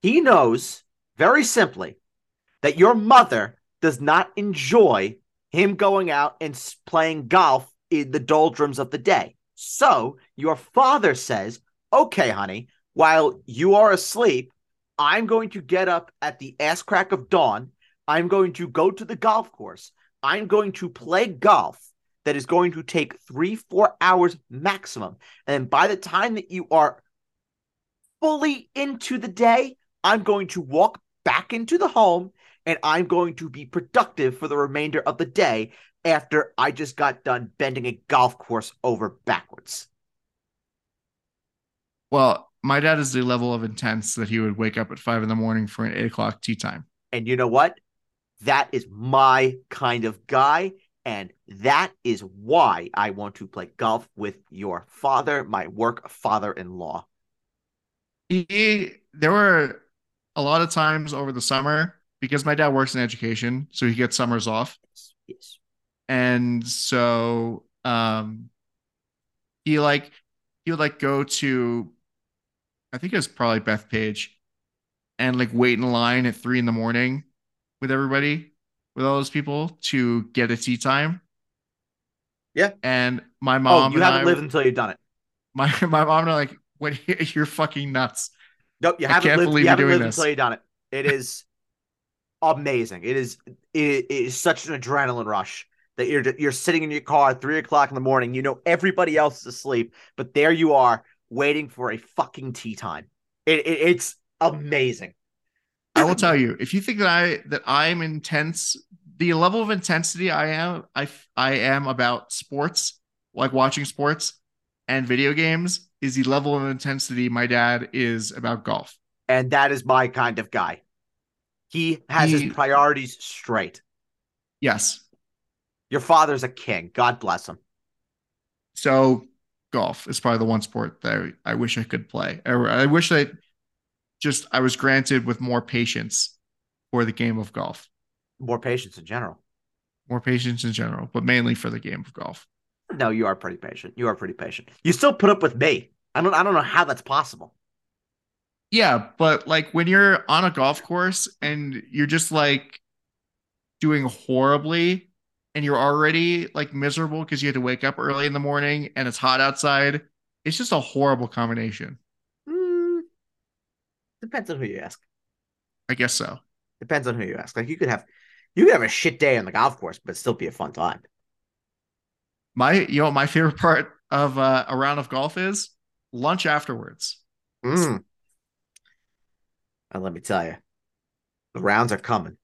Speaker 3: he knows very simply that your mother does not enjoy him going out and playing golf in the doldrums of the day. So your father says, "Okay, honey, while you are asleep, I'm going to get up at the ass crack of dawn. I'm going to go to the golf course. I'm going to play golf." That is going to take three, four hours maximum. And by the time that you are fully into the day, I'm going to walk back into the home and I'm going to be productive for the remainder of the day after I just got done bending a golf course over backwards.
Speaker 2: well, my dad is the level of intense that he would wake up at five in the morning for an eight o'clock tee time.
Speaker 3: And you know what? That is my kind of guy. And that is why I want to play golf with your father, my work father in law.
Speaker 2: He, there were a lot of times over the summer because my dad works in education, so he gets summers off.
Speaker 3: Yes. yes.
Speaker 2: And so um he like he would like go to I think it was probably Bethpage and like wait in line at three in the morning with everybody, with all those people to get a tee time.
Speaker 3: Yeah.
Speaker 2: And my mom.
Speaker 3: Oh,
Speaker 2: mom
Speaker 3: you
Speaker 2: and
Speaker 3: haven't
Speaker 2: I,
Speaker 3: lived until you've done it.
Speaker 2: my my mom and I like, what you're fucking nuts.
Speaker 3: Nope, you
Speaker 2: I
Speaker 3: haven't
Speaker 2: can't
Speaker 3: lived.
Speaker 2: believe
Speaker 3: You haven't lived
Speaker 2: this.
Speaker 3: until you've done it. It is amazing. It is. It, it is such an adrenaline rush that you're you're sitting in your car at three o'clock in the morning. You know everybody else is asleep, but there you are waiting for a fucking tee time. It, it it's amazing.
Speaker 2: I will tell you, if you think that I that I'm intense, the level of intensity I am, I I am about sports, like watching sports and video games, is the level of intensity my dad is about golf.
Speaker 3: and that is my kind of guy. He has
Speaker 2: He-
Speaker 3: his priorities straight.
Speaker 2: Yes.
Speaker 3: Your father's a king. God bless him.
Speaker 2: So golf is probably the one sport that I, I wish I could play. Or I wish I just I was granted with more patience for the game of golf.
Speaker 3: More patience in general.
Speaker 2: More patience in general, but mainly for the game of golf.
Speaker 3: No, you are pretty patient. You are pretty patient. You still put up with me. I don't. I don't know how that's possible.
Speaker 2: Yeah, but like when you're on a golf course and you're just like doing horribly and you're already like miserable because you had to wake up early in the morning and it's hot outside, it's just a horrible combination.
Speaker 3: Depends on who you ask.
Speaker 2: I guess so.
Speaker 3: Depends on who you ask. Like you could have, you could have a shit day on the golf course, but still be a fun time.
Speaker 2: My, you know, my favorite part of uh, a round of golf is lunch afterwards.
Speaker 3: Mm. And let me tell you, the rounds are coming.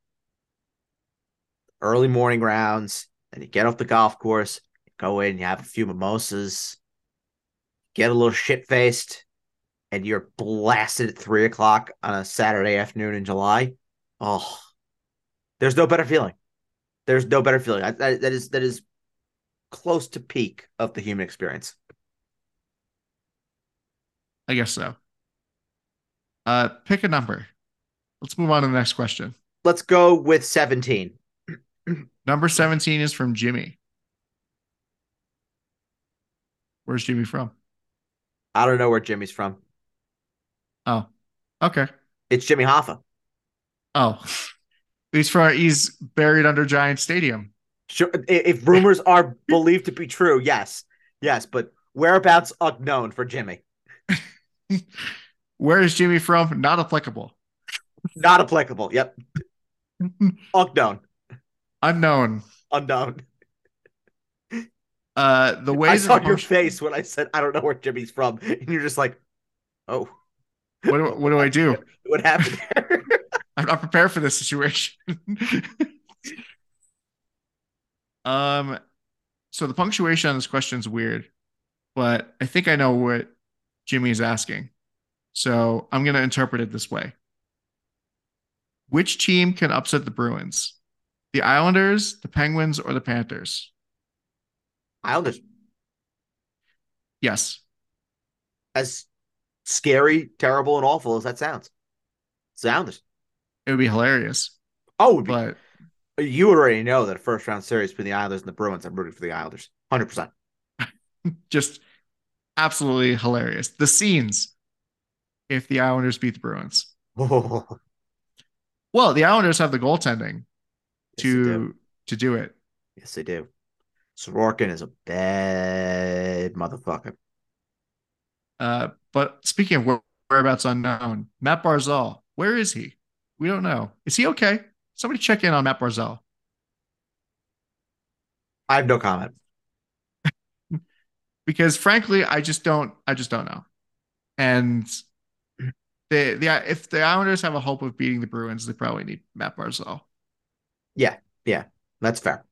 Speaker 3: Early morning rounds, and you get off the golf course, you go in, you have a few mimosas, get a little shit faced, and you're blasted at three o'clock on a Saturday afternoon in July. Oh, there's no better feeling. There's no better feeling. I, that, that is that is close to peak of the human experience.
Speaker 2: I guess so. Uh, pick a number. Let's move on to the next question.
Speaker 3: Let's go with 17.
Speaker 2: Number 17 is from Jimmy. Where's Jimmy from?
Speaker 3: I don't know where Jimmy's from.
Speaker 2: Oh, okay.
Speaker 3: It's Jimmy Hoffa.
Speaker 2: Oh, He's from he's buried under Giant Stadium.
Speaker 3: Sure, if rumors are believed to be true, yes, yes, but whereabouts unknown for Jimmy.
Speaker 2: Where is Jimmy from? Not applicable.
Speaker 3: Not applicable. Yep. unknown.
Speaker 2: Unknown.
Speaker 3: Unknown.
Speaker 2: Uh, the ways
Speaker 3: I saw
Speaker 2: of
Speaker 3: your face when I said I don't know where Jimmy's from, and you're just like, "Oh,
Speaker 2: what do, what do I do?
Speaker 3: what happened there?"
Speaker 2: I'm not prepared for this situation. um, so the punctuation on this question is weird, but I think I know what Jimmy is asking. So I'm going to interpret it this way. Which team can upset the Bruins? The Islanders, the Penguins, or the Panthers?
Speaker 3: Islanders.
Speaker 2: Yes.
Speaker 3: As scary, terrible, and awful as that sounds. Islanders.
Speaker 2: It would be hilarious.
Speaker 3: Oh,
Speaker 2: but
Speaker 3: you already know that a first round series between the Islanders and the Bruins. I'm rooting for the Islanders, hundred percent.
Speaker 2: Just absolutely hilarious. The scenes if the Islanders beat the Bruins. Well, the Islanders have the goaltending
Speaker 3: Yes,
Speaker 2: to
Speaker 3: do.
Speaker 2: to do it.
Speaker 3: Yes, they do. Sorokin is a bad motherfucker.
Speaker 2: Uh, but speaking of whereabouts unknown, Matt Barzal, where is he? We don't know. Is he okay? Somebody check in on Matt Barzal.
Speaker 3: I have no comment.
Speaker 2: because frankly, I just don't. I just don't know. And the the if the Islanders have a hope of beating the Bruins, they probably need Matt Barzal. Yeah, yeah.
Speaker 3: That's fair.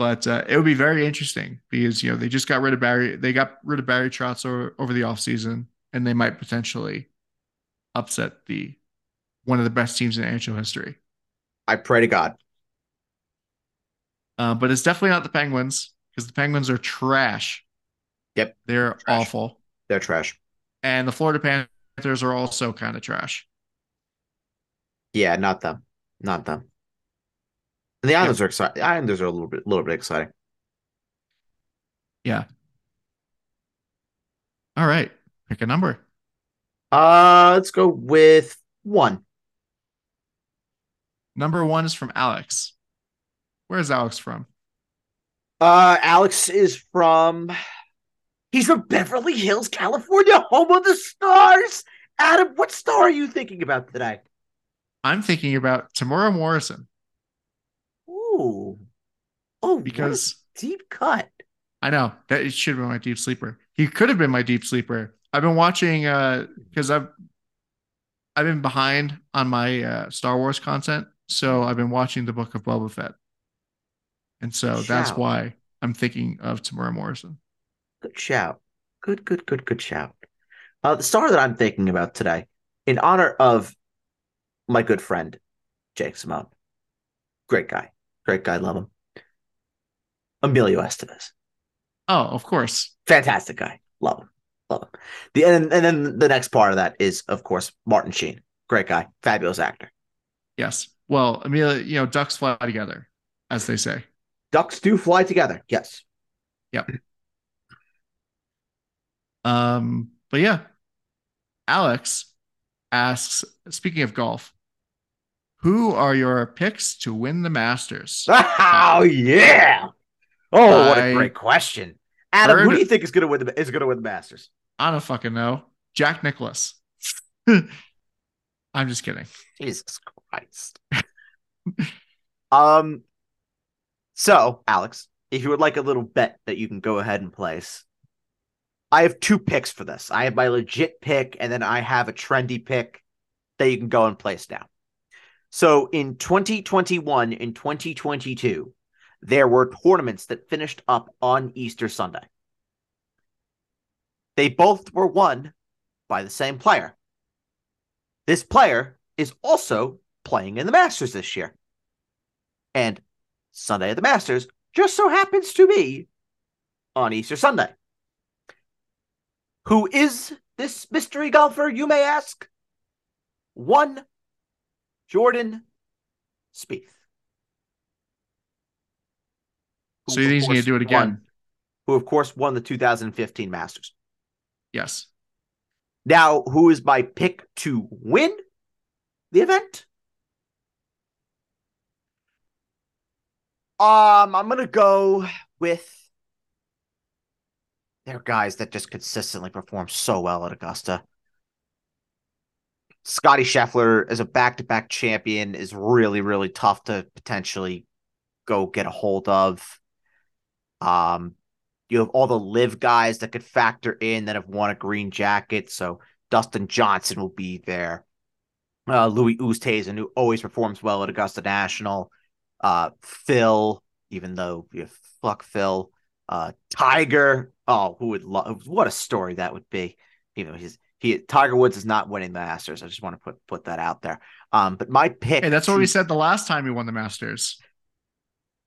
Speaker 2: But uh, it would be very interesting because you know they just got rid of Barry. They got rid of Barry Trotz over, over the offseason, and they might potentially upset the one of the best teams in NHL history.
Speaker 3: I pray to God.
Speaker 2: Uh, but it's definitely not the Penguins because the Penguins are trash.
Speaker 3: Yep.
Speaker 2: They're
Speaker 3: Trash.
Speaker 2: awful.
Speaker 3: They're trash.
Speaker 2: And the Florida Panthers are also kind of trash.
Speaker 3: Yeah, not them. Not them. And the Islanders are exciting. The Islanders are a little bit, little bit exciting.
Speaker 2: Yeah. All right. Pick a number.
Speaker 3: Uh, let's go with one.
Speaker 2: Number one is from Alex. Where's Alex from?
Speaker 3: Uh, Alex is from. He's from Beverly Hills, California, home of the stars. Adam, what star are you thinking about today?
Speaker 2: I'm thinking about Temuera Morrison
Speaker 3: Ooh, oh,
Speaker 2: because
Speaker 3: deep cut.
Speaker 2: I know that it should have been my deep sleeper. He could have been my deep sleeper. I've been watching uh because I've I've been behind on my uh, Star Wars content, so I've been watching the Book of Boba Fett, and so that's
Speaker 3: Shout.
Speaker 2: why I'm thinking of Temuera Morrison.
Speaker 3: Good shout. Good, good, good, good shout. Uh, the star that I'm thinking about today, in honor of my good friend Jake Simone, great guy, great guy, love him. Emilio Estevez,
Speaker 2: Oh, of course.
Speaker 3: fantastic guy, love him, love him. The and, and then the next part of that is, of course, Martin Sheen, great guy, fabulous actor.
Speaker 2: Yes. Well, Amelia, you know, ducks fly together, as they say.
Speaker 3: Ducks do fly together, yes. Yep.
Speaker 2: Um, but yeah, Alex asks, speaking of golf, who are your picks to win the Masters?
Speaker 3: Oh yeah! Oh, what a great question, Adam. Who do you think is gonna win the is gonna win the Masters?
Speaker 2: I don't fucking know. Jack Nicklaus. I'm just kidding.
Speaker 3: Jesus Christ. um so Alex, if you would like a little bet that you can go ahead and place. I have two picks for this. I have my legit pick and then I have a trendy pick that you can go and place now. So in 2021 and 2022, there were tournaments that finished up on Easter Sunday. They both were won by the same player. This player is also playing in the Masters this year. And Sunday at the Masters just so happens to be on Easter Sunday. Who is this mystery golfer, you may ask? One Jordan Spieth.
Speaker 2: So you think he's going to do it again?
Speaker 3: won- who, of course, won the 2015 Masters.
Speaker 2: Yes.
Speaker 3: Now, who is my pick to win? the event. Um, I'm gonna go with they're guys that just consistently perform so well at Augusta. Scotty Scheffler as a back-to-back champion is really, really tough to potentially go get a hold of. Um, you have all the LIV guys that could factor in that have won a green jacket. So Dustin Johnson will be there. Uh, Louis Oosthuizen, who always performs well at Augusta National. Uh, Phil, even though you fuck Phil. Uh, Tiger. Oh, who would love? What a story that would be. Even he's he Tiger Woods is not winning the Masters. I just want to put put that out there. Um, but my pick.
Speaker 2: Hey, that's what we said the last time he won the Masters.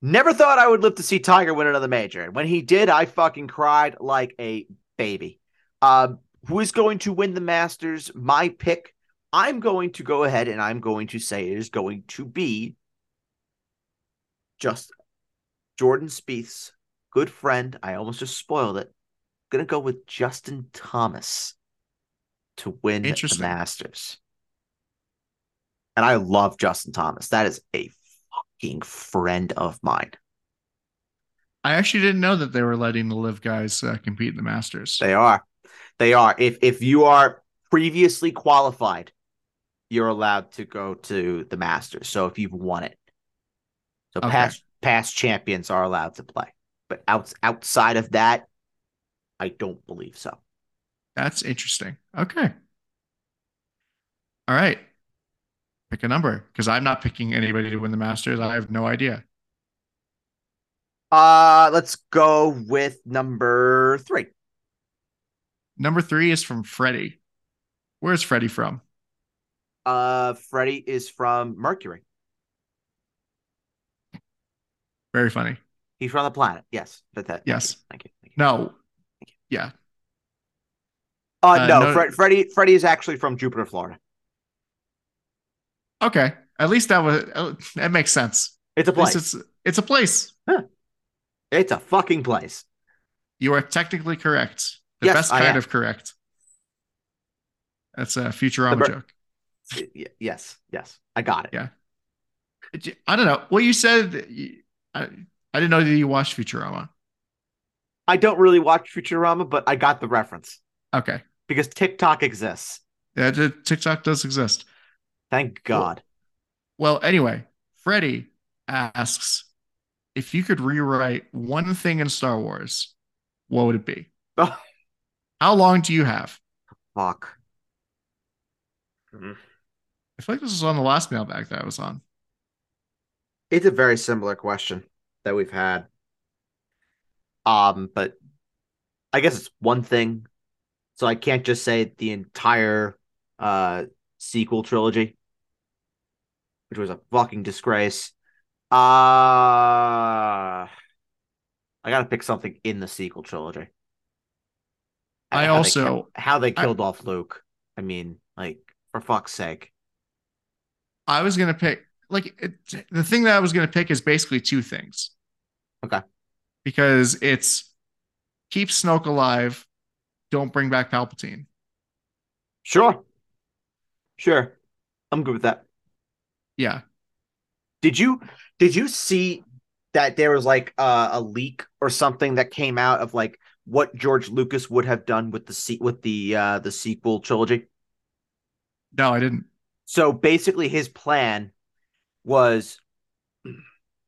Speaker 3: Never thought I would live to see Tiger win another major. And when he did, I fucking cried like a baby. Um, who is going to win the Masters? My pick. I'm going to go ahead and I'm going to say it is going to be just Jordan Spieth's good friend. I almost just spoiled it. gonna go with Justin Thomas to win the Masters. And I love Justin Thomas. That is a fucking friend of mine.
Speaker 2: I actually didn't know that they were letting the LIV guys uh, compete in the Masters.
Speaker 3: They are. They are. If if you are previously qualified, you're allowed to go to the Masters. So if you've won it, so okay. past past champions are allowed to play, but out, outside of that, I don't believe so.
Speaker 2: That's interesting. Okay. All right. Pick a number because I'm not picking anybody to win the Masters. I have no idea.
Speaker 3: Uh, let's go with number three.
Speaker 2: Number three is from Freddie. Where's Freddie from?
Speaker 3: Uh, Freddie is from Mercury.
Speaker 2: Very funny.
Speaker 3: He's from the planet. Yes. That, that,
Speaker 2: yes.
Speaker 3: Thank you. Thank you.
Speaker 2: No. Thank you. Yeah.
Speaker 3: Uh, uh no, no. Fred, Freddie Freddie is actually from Jupiter, Florida.
Speaker 2: Okay. At least that was uh, that makes sense.
Speaker 3: It's a place.
Speaker 2: It's it's a place.
Speaker 3: Huh. It's a fucking place.
Speaker 2: You are technically correct. The yes, best kind of correct. That's a Futurama ber- joke.
Speaker 3: Yes, yes, I got it.
Speaker 2: Yeah. I don't know. Well, you said I, I didn't know that you watched Futurama.
Speaker 3: I don't really watch Futurama, but I got the reference.
Speaker 2: Okay.
Speaker 3: Because TikTok exists.
Speaker 2: Yeah, TikTok does exist.
Speaker 3: Thank God.
Speaker 2: Well, well, anyway, Freddie asks if you could rewrite one thing in Star Wars, what would it be? How long do you have?
Speaker 3: Fuck.
Speaker 2: Mm-hmm. I feel like this was on the last mailbag that I was on.
Speaker 3: It's a very similar question that we've had. Um, but I guess it's one thing. So I can't just say the entire uh sequel trilogy, which was a fucking disgrace. Uh I gotta pick something in the sequel trilogy.
Speaker 2: I
Speaker 3: how
Speaker 2: also
Speaker 3: they, how they killed I, off Luke. I mean, like for fuck's sake.
Speaker 2: I was gonna pick like it, the thing that I was gonna pick is basically two things.
Speaker 3: Okay.
Speaker 2: Because it's keep Snoke alive, don't bring back Palpatine.
Speaker 3: Sure. Sure. I'm good with that.
Speaker 2: Yeah.
Speaker 3: Did you did you see that there was like uh, a leak or something that came out of like what George Lucas would have done with the with the uh the sequel trilogy?
Speaker 2: No, I didn't.
Speaker 3: So basically his plan was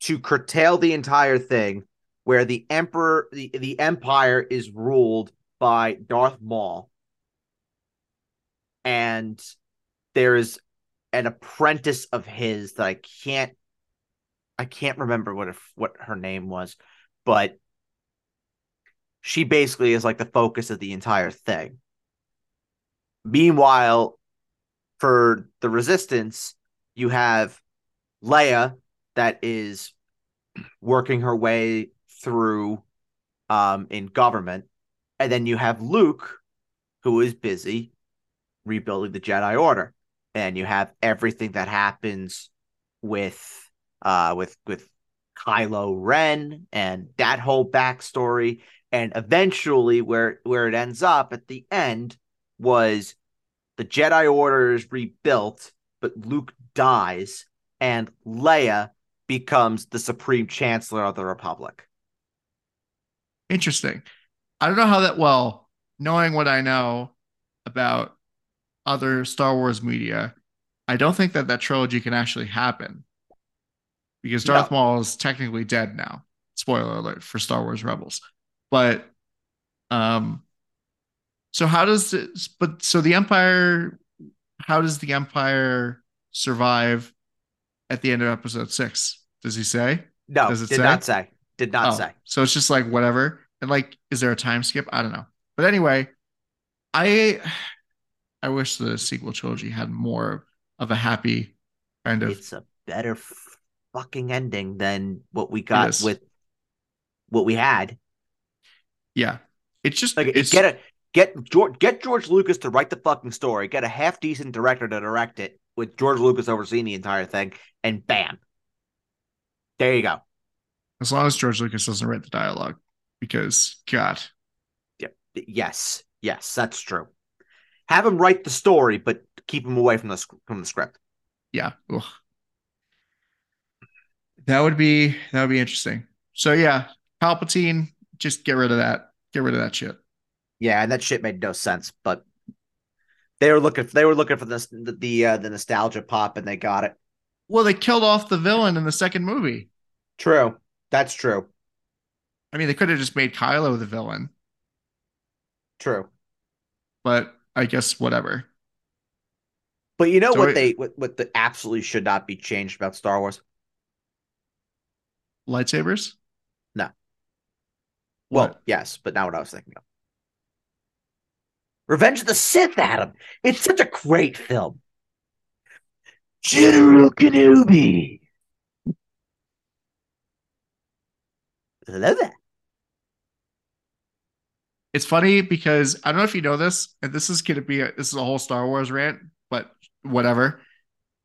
Speaker 3: to curtail the entire thing where the emperor the, the empire is ruled by Darth Maul. And there is an apprentice of his that I can't I can't remember what if, what her name was but she basically is like the focus of the entire thing. Meanwhile for the resistance you have Leia that is working her way through um, in government, and then you have Luke, who is busy rebuilding the Jedi Order, and you have everything that happens with uh, with with Kylo Ren and that whole backstory, and eventually where where it ends up at the end was the Jedi Order is rebuilt, but Luke dies and Leia becomes the supreme chancellor of the Republic.
Speaker 2: Interesting. I don't know how that well, knowing what I know about other Star Wars media, I don't think that that trilogy can actually happen because Darth no. Maul is technically dead now. Spoiler alert for Star Wars Rebels. But um so how does this but so the Empire how does the Empire survive at the end of episode 6? Does he say?
Speaker 3: No, does it did say? not say. Did not oh, say.
Speaker 2: So it's just like whatever. And like is there a time skip? I don't know. But anyway, I I wish the sequel trilogy had more of a happy kind of.
Speaker 3: It's a better fucking ending than what we got with what we had.
Speaker 2: Yeah, it's just
Speaker 3: like
Speaker 2: it's,
Speaker 3: get a get George get George Lucas to write the fucking story. Get a half decent director to direct it with George Lucas overseeing the entire thing, and bam, there you go.
Speaker 2: As long as George Lucas doesn't write the dialogue, because God.
Speaker 3: Yeah. Yes. Yes, that's true have him write the story, but keep him away from the from the script.
Speaker 2: Yeah, Ugh. that would be that would be interesting. So yeah, Palpatine, just get rid of that. Get rid of that shit.
Speaker 3: Yeah, and that shit made no sense, but they were looking. They were looking for this the the, uh, the nostalgia pop, and they got it.
Speaker 2: Well, they killed off the villain in the second movie.
Speaker 3: True, that's true.
Speaker 2: I mean, they could have just made Kylo the villain.
Speaker 3: True,
Speaker 2: but I guess whatever.
Speaker 3: But you know so what it, they what, what the absolutely should not be changed about Star Wars?
Speaker 2: Lightsabers?
Speaker 3: No. What? Well, yes, but not what I was thinking of. Revenge of the Sith, Adam. It's such a great film. General Kenobi. I love that
Speaker 2: it's funny because I don't know if you know this, and this is gonna be a, this is a whole Star Wars rant, but whatever.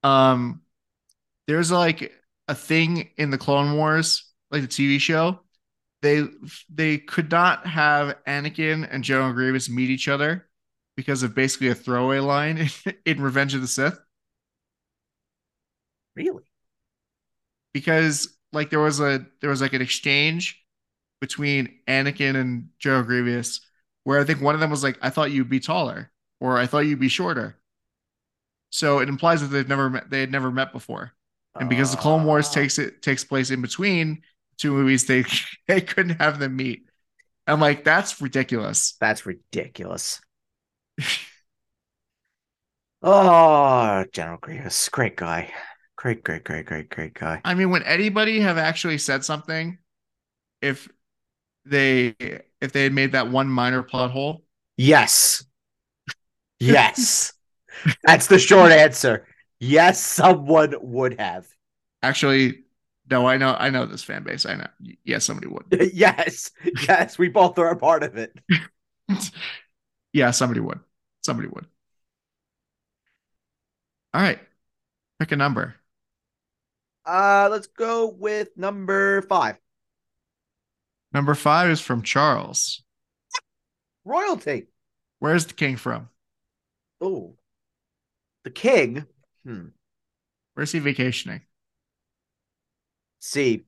Speaker 2: Um, there's like a thing in the Clone Wars, like the TV show. They they could not have Anakin and General Grievous meet each other because of basically a throwaway line in, in Revenge of the Sith.
Speaker 3: Really?
Speaker 2: Because like there was a there was like an exchange between Anakin and General Grievous, where I think one of them was like, "I thought you'd be taller," or "I thought you'd be shorter." So it implies that they've never met, they had never met before, and because uh, the Clone Wars ah. takes it takes place in between two movies, they they couldn't have them meet. I'm like, that's ridiculous.
Speaker 3: That's ridiculous. oh, General Grievous, great guy, great, great, great, great, great guy.
Speaker 2: I mean, would anybody have actually said something if they if they had made that one minor plot hole?
Speaker 3: Yes. Yes. That's the short answer. Yes, someone would have.
Speaker 2: Actually, no, I know I know this fan base. I know. Yes, somebody
Speaker 3: would. yes. Yes, we both are a part of it.
Speaker 2: yeah, somebody would. Somebody would. All right. Pick a number.
Speaker 3: Uh let's go with number 5.
Speaker 2: Number five is from Charles.
Speaker 3: Royalty.
Speaker 2: Where's the king from?
Speaker 3: Oh, the king. Hmm.
Speaker 2: Where's he vacationing?
Speaker 3: See,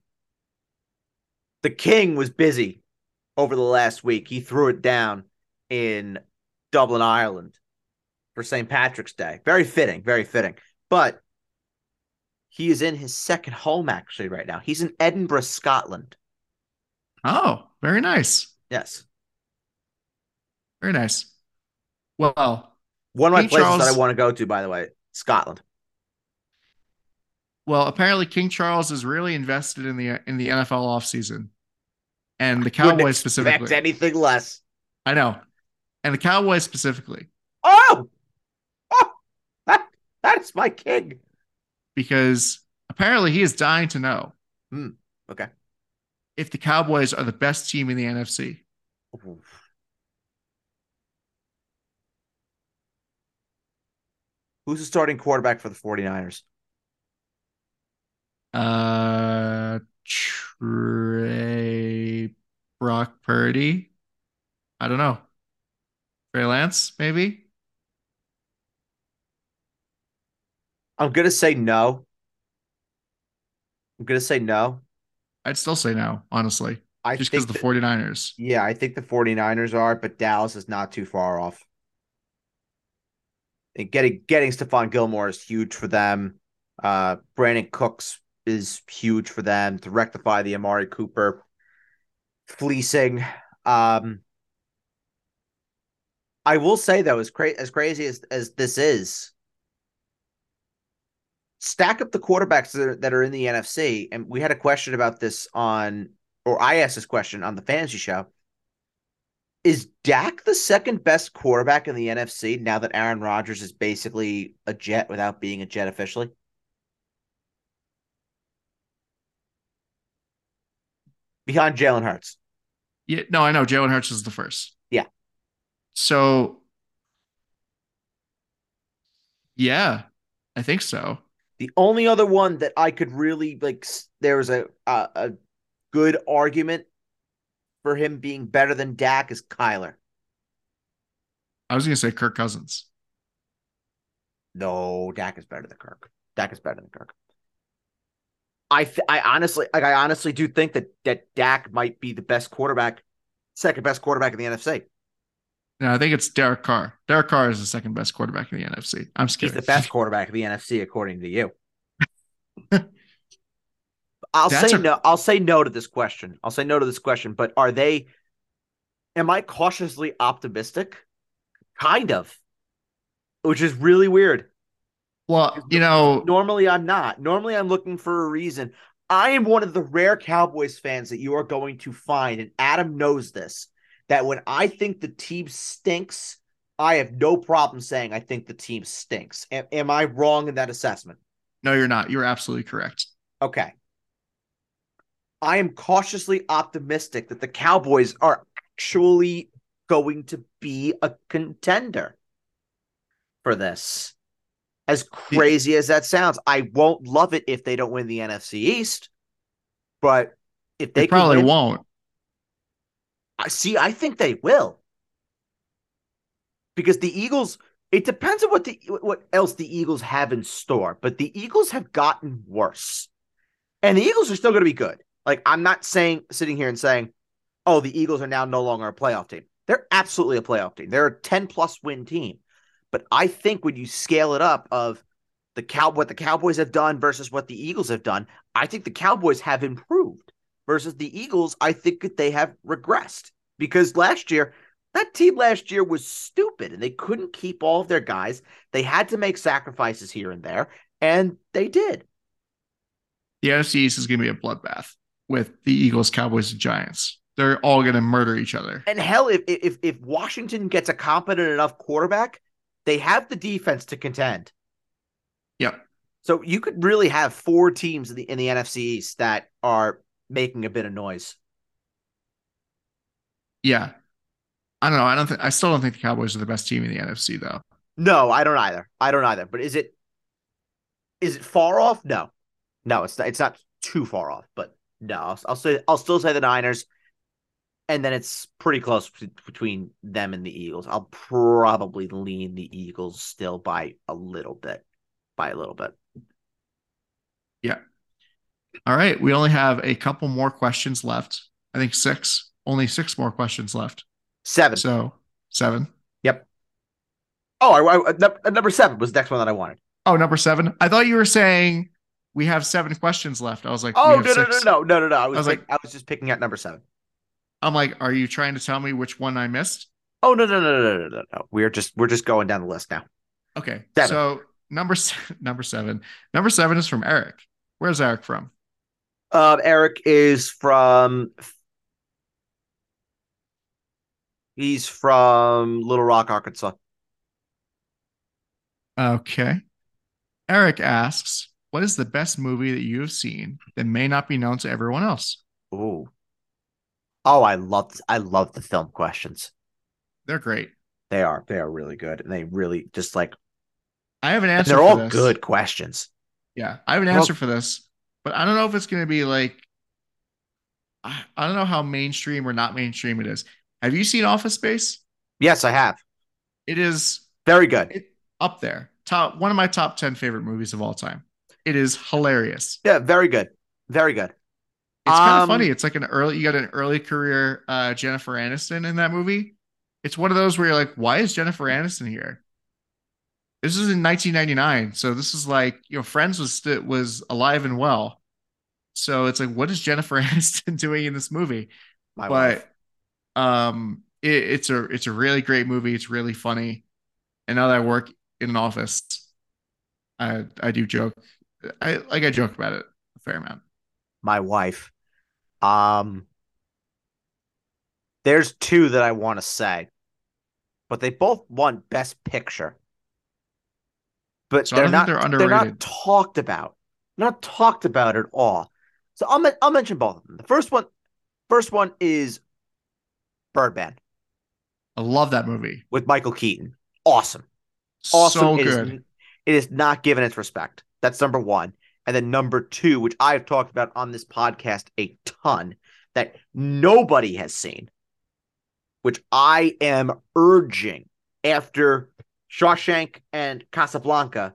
Speaker 3: the king was busy over the last week. He threw it down in Dublin, Ireland for St. Patrick's Day. Very fitting, very fitting. But he is in his second home actually right now. He's in Edinburgh, Scotland.
Speaker 2: Oh, very nice.
Speaker 3: Yes.
Speaker 2: Very nice. Well,
Speaker 3: one of King my places Charles, that I want to go to, by the way, Scotland.
Speaker 2: Well, apparently King Charles is really invested in the in the NFL offseason. And the Cowboys specifically.
Speaker 3: anything less.
Speaker 2: I know. And the Cowboys specifically.
Speaker 3: Oh! Oh! That, that's my king.
Speaker 2: Because apparently he is dying to know.
Speaker 3: Hmm. Okay
Speaker 2: if the Cowboys are the best team in the NFC.
Speaker 3: Who's the starting quarterback for the 49ers?
Speaker 2: Uh Trey Brock Purdy. I don't know. Trey Lance, maybe?
Speaker 3: I'm gonna say no. I'm gonna say no.
Speaker 2: I'd still say no, honestly.
Speaker 3: I
Speaker 2: just because the
Speaker 3: that,
Speaker 2: 49ers.
Speaker 3: Yeah, I think the 49ers are, but Dallas is not too far off. And getting getting Stephon Gilmore is huge for them. Uh Brandin Cooks is huge for them to rectify the Amari Cooper fleecing. Um I will say though, as cra- as crazy as, as this is, stack up the quarterbacks that are, that are in the NFC. And we had a question about this on, or I asked this question on the fantasy show. Is Dak the second best quarterback in the NFC now that Aaron Rodgers is basically a jet without being a jet officially? Behind Jalen Hurts.
Speaker 2: Yeah, no, I know. Jalen Hurts is the first.
Speaker 3: Yeah.
Speaker 2: So, yeah, I think so.
Speaker 3: The only other one that I could really like, there was a, a, a good argument for him being better than Dak is Kyler.
Speaker 2: I was going to say Kirk Cousins.
Speaker 3: No, Dak is better than Kirk. Dak is better than Kirk. I th- I honestly like I honestly do think that that Dak might be the best quarterback, second best quarterback in the NFC.
Speaker 2: No, I think it's Derek Carr. Derek Carr is the second best quarterback in the NFC. I'm scared.
Speaker 3: He's the best quarterback in the NFC according to you. I'll That's say a- no. I'll say no to this question. I'll say no to this question. But are they? Am I cautiously optimistic? Kind of, which is really weird.
Speaker 2: Well, you know,
Speaker 3: normally I'm not. Normally I'm looking for a reason. I am one of the rare Cowboys fans that you are going to find, and Adam knows this, that when I think the team stinks, I have no problem saying I think the team stinks. Am, am I wrong in that assessment?
Speaker 2: No, you're not. You're absolutely correct.
Speaker 3: Okay. I am cautiously optimistic that the Cowboys are actually going to be a contender for this. As crazy as that sounds, I won't love it if they don't win the NFC East. But if they,
Speaker 2: they probably
Speaker 3: win,
Speaker 2: won't.
Speaker 3: I see. I think they will because the Eagles. It depends on what the what else the Eagles have in store, but the Eagles have gotten worse, and the Eagles are still going to be good. Like I'm not saying sitting here and saying, "Oh, the Eagles are now no longer a playoff team." They're absolutely a playoff team. They're a 10 plus win team. But I think when you scale it up of the cow what the Cowboys have done versus what the Eagles have done, I think the Cowboys have improved versus the Eagles. I think that they have regressed because last year that team last year was stupid and they couldn't keep all of their guys. They had to make sacrifices here and there, and they did.
Speaker 2: The NFC East is going to be a bloodbath with the Eagles, Cowboys, and Giants. They're all going to murder each other.
Speaker 3: And hell, if if if Washington gets a competent enough quarterback, they have the defense to contend.
Speaker 2: Yep.
Speaker 3: So you could really have four teams in the in the NFC East that are making a bit of noise.
Speaker 2: Yeah. I don't know. I don't think I still don't think the Cowboys are the best team in the NFC though.
Speaker 3: No, I don't either. I don't either. But is it is it far off? No. No, it's not, it's not too far off, but no, I'll, I'll say I'll still say the Niners and then it's pretty close between them and the Eagles. I'll probably lean the Eagles still by a little bit, by a little bit.
Speaker 2: All right. We only have a couple more questions left. I think six. Only six more questions left.
Speaker 3: Seven.
Speaker 2: So seven.
Speaker 3: Yep. Oh, I, I, number seven was the next one that I wanted.
Speaker 2: Oh, number seven. I thought you were saying we have seven questions left. I was like,
Speaker 3: oh no, no, no, no, no, no, no. I was,
Speaker 2: I was
Speaker 3: like, I was just picking at number seven.
Speaker 2: I'm like, are you trying to tell me which one I missed?
Speaker 3: Oh no no no no no no no. We're just we're just going down the list now.
Speaker 2: Okay. Seven. So number number seven. Number seven is from Eric. Where's Eric from?
Speaker 3: Uh, Eric is from. He's from Little Rock, Arkansas.
Speaker 2: Okay. Eric asks, "What is the best movie that you have seen that may not be known to everyone else?"
Speaker 3: Ooh. Oh, I love I love the film questions.
Speaker 2: They're great.
Speaker 3: They are. They are really good, and they really just like.
Speaker 2: I have an answer.
Speaker 3: They're all this. good questions.
Speaker 2: Yeah, I have an answer for this, but I don't know if it's going to be like. I, I don't know how mainstream or not mainstream it is. Have you seen Office Space?
Speaker 3: Yes, I have.
Speaker 2: It is
Speaker 3: very good.
Speaker 2: It, up there. top one of my top 10 favorite movies of all time. It is hilarious.
Speaker 3: Yeah, very good. Very good.
Speaker 2: It's kind of
Speaker 3: Um,
Speaker 2: funny. It's like an early you got an early career uh Jennifer Aniston in that movie. It's one of those where you're like, why is Jennifer Aniston here? This is in 1999, so this is like you know Friends was was alive and well. So it's like, what is Jennifer Aniston doing in this movie?
Speaker 3: My wife.
Speaker 2: but um it, it's a it's a really great movie it's really funny and now that i work in an office i i do joke i like i joke about it a fair amount
Speaker 3: my wife. Um, there's two that I want to say, but they both won Best Picture. But
Speaker 2: So
Speaker 3: they're not.
Speaker 2: they're
Speaker 3: They're not talked about. Not talked about at all. So I'll I'll mention both of them. The first one, first one is Birdman
Speaker 2: i love that movie
Speaker 3: with Michael Keaton. Awesome. Awesome.
Speaker 2: so
Speaker 3: It is-
Speaker 2: good
Speaker 3: it is not given its respect. That's number one. And then number two, which I've talked about on this podcast a ton, that nobody has seen, which I am urging after Shawshank and Casablanca,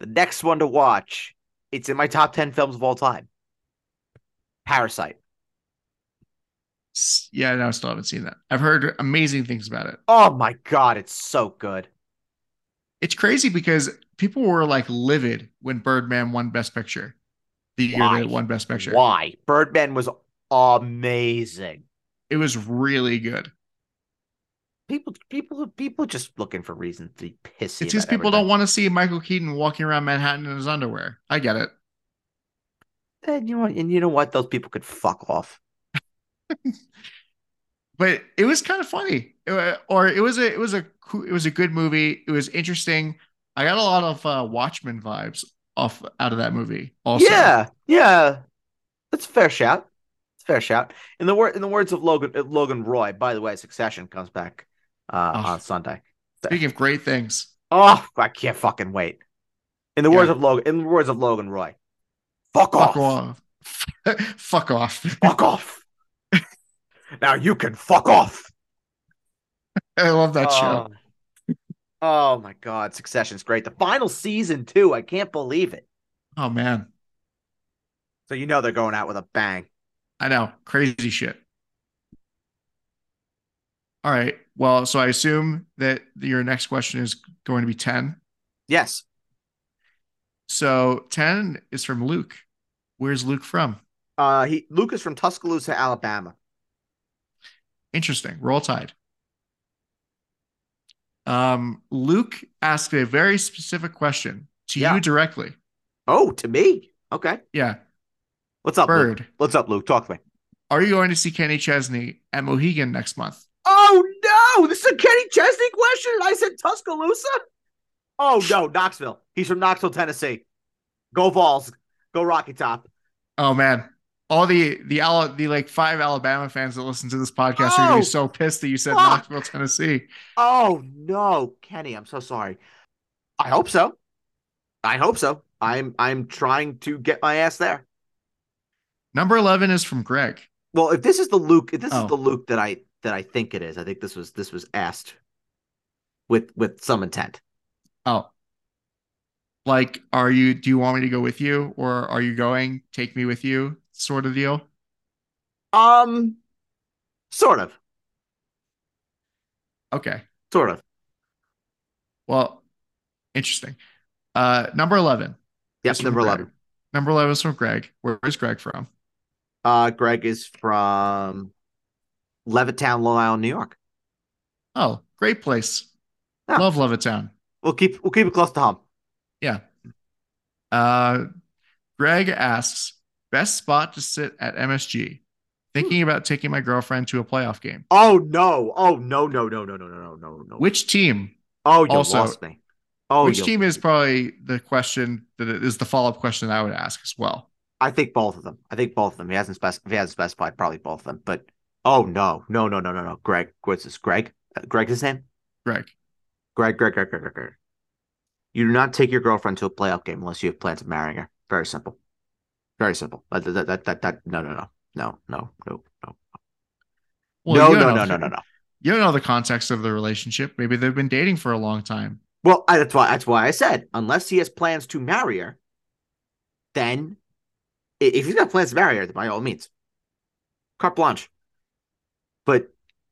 Speaker 3: the next one to watch. It's in my top 10 films of all time. Parasite.
Speaker 2: Yeah no i still haven't seen that i've heard amazing things about it
Speaker 3: Oh my God, it's so good.
Speaker 2: it's crazy because people were like livid when birdman won best picture the year
Speaker 3: Why?
Speaker 2: that it won best picture
Speaker 3: Why? Birdman was amazing.
Speaker 2: it was really good
Speaker 3: People, people, people just looking for reasons to be pissy.
Speaker 2: it's
Speaker 3: about
Speaker 2: people
Speaker 3: everything.
Speaker 2: don't want to see michael keaton walking around manhattan in his underwear i get it
Speaker 3: And you know, and you know what? Those people could fuck off.
Speaker 2: but it was kind of funny It- or it was a it was a it was a good movie it was interesting i got a lot of uh watchmen vibes off out of that movie also
Speaker 3: Yeah, yeah, that's a fair shout. It's a fair shout. In the word, in the words of Logan, Logan Roy. By the way, Succession comes back uh,
Speaker 2: Oh.
Speaker 3: on Sunday.
Speaker 2: speaking of great things
Speaker 3: Oh, I can't fucking wait. In the words of Logan, in the words of Logan Roy, fuck
Speaker 2: fuck
Speaker 3: off,
Speaker 2: off fuck off
Speaker 3: fuck off. now you can fuck off.
Speaker 2: i love that show
Speaker 3: Oh. Oh my god, Succession's great. The final season too. I can't believe it.
Speaker 2: oh man
Speaker 3: So you know they're going out with a bang.
Speaker 2: i know crazy shit all right well so i assume that your next question is going to be 10
Speaker 3: Yes.
Speaker 2: so 10 is from luke where's luke from
Speaker 3: Uh, he Lucas from Tuscaloosa, Alabama.
Speaker 2: Interesting. Roll Tide. Um, Luke asked a very specific question to
Speaker 3: Yeah.
Speaker 2: you directly.
Speaker 3: Oh, to me. Okay.
Speaker 2: Yeah.
Speaker 3: What's up, Luke?
Speaker 2: Bird,
Speaker 3: What's up, Luke? Talk to me.
Speaker 2: are you going to see Kenny Chesney at Mohegan next month?
Speaker 3: Oh no! This is a Kenny Chesney question, and I said Tuscaloosa. Oh no, Knoxville. He's from Knoxville, Tennessee. Go Vols. Go Rocky Top.
Speaker 2: Oh man. All the the the like five Alabama fans that listen to this podcast are gonna
Speaker 3: Oh,
Speaker 2: be so pissed that you said
Speaker 3: fuck.
Speaker 2: Knoxville, Tennessee.
Speaker 3: Oh no, Kenny, I'm so sorry. I hope so. I hope so. I'm I'm trying to get my ass there.
Speaker 2: Number eleven is from Greg.
Speaker 3: Well, if this is the Luke, if this
Speaker 2: Oh.
Speaker 3: is the Luke that I that I think it is, I think this was this was asked with with some intent.
Speaker 2: Oh. Like, are you do you want me to go with you or are you going? Take me with you, sort of deal.
Speaker 3: Um, sort of,
Speaker 2: Okay.
Speaker 3: sort of.
Speaker 2: Well, interesting. Uh, number 11. Yes,
Speaker 3: number
Speaker 2: Greg.
Speaker 3: eleven.
Speaker 2: Number 11 is from Greg. Where is Greg from?
Speaker 3: Uh, Greg is from Levittown, Long Island, New York.
Speaker 2: Oh, great place.
Speaker 3: Yeah.
Speaker 2: Love Levittown.
Speaker 3: We'll keep we'll keep it close to home.
Speaker 2: Yeah. Uh, Greg asks, best spot to sit at MSG. Thinking about taking my girlfriend to a playoff game.
Speaker 3: Oh no! Oh no! No! No! No! No! No! No! No!
Speaker 2: Which team?
Speaker 3: Oh, you
Speaker 2: also-
Speaker 3: lost me. Oh,
Speaker 2: Which team is probably the question that is the follow up question I would ask as well.
Speaker 3: I think both of them. I think both of them. He hasn't spec- he hasn't specified, probably both of them. But oh no, no, no, no, no, no. Greg, what's this? Greg? Uh, Greg his name?
Speaker 2: Greg.
Speaker 3: Greg, Greg, Greg, Greg, Greg, Greg. You do not take your girlfriend to a playoff game unless you have plans of marrying her. Very simple. Very simple. That that that that, that no no no no no no no
Speaker 2: Well,
Speaker 3: no no
Speaker 2: don't
Speaker 3: no no no no.
Speaker 2: You don't know the context of the relationship. Maybe they've been dating for a long time.
Speaker 3: Well, I, that's why that's why I said unless he has plans to marry her, then if he's got plans to marry her, by all means, carte blanche. But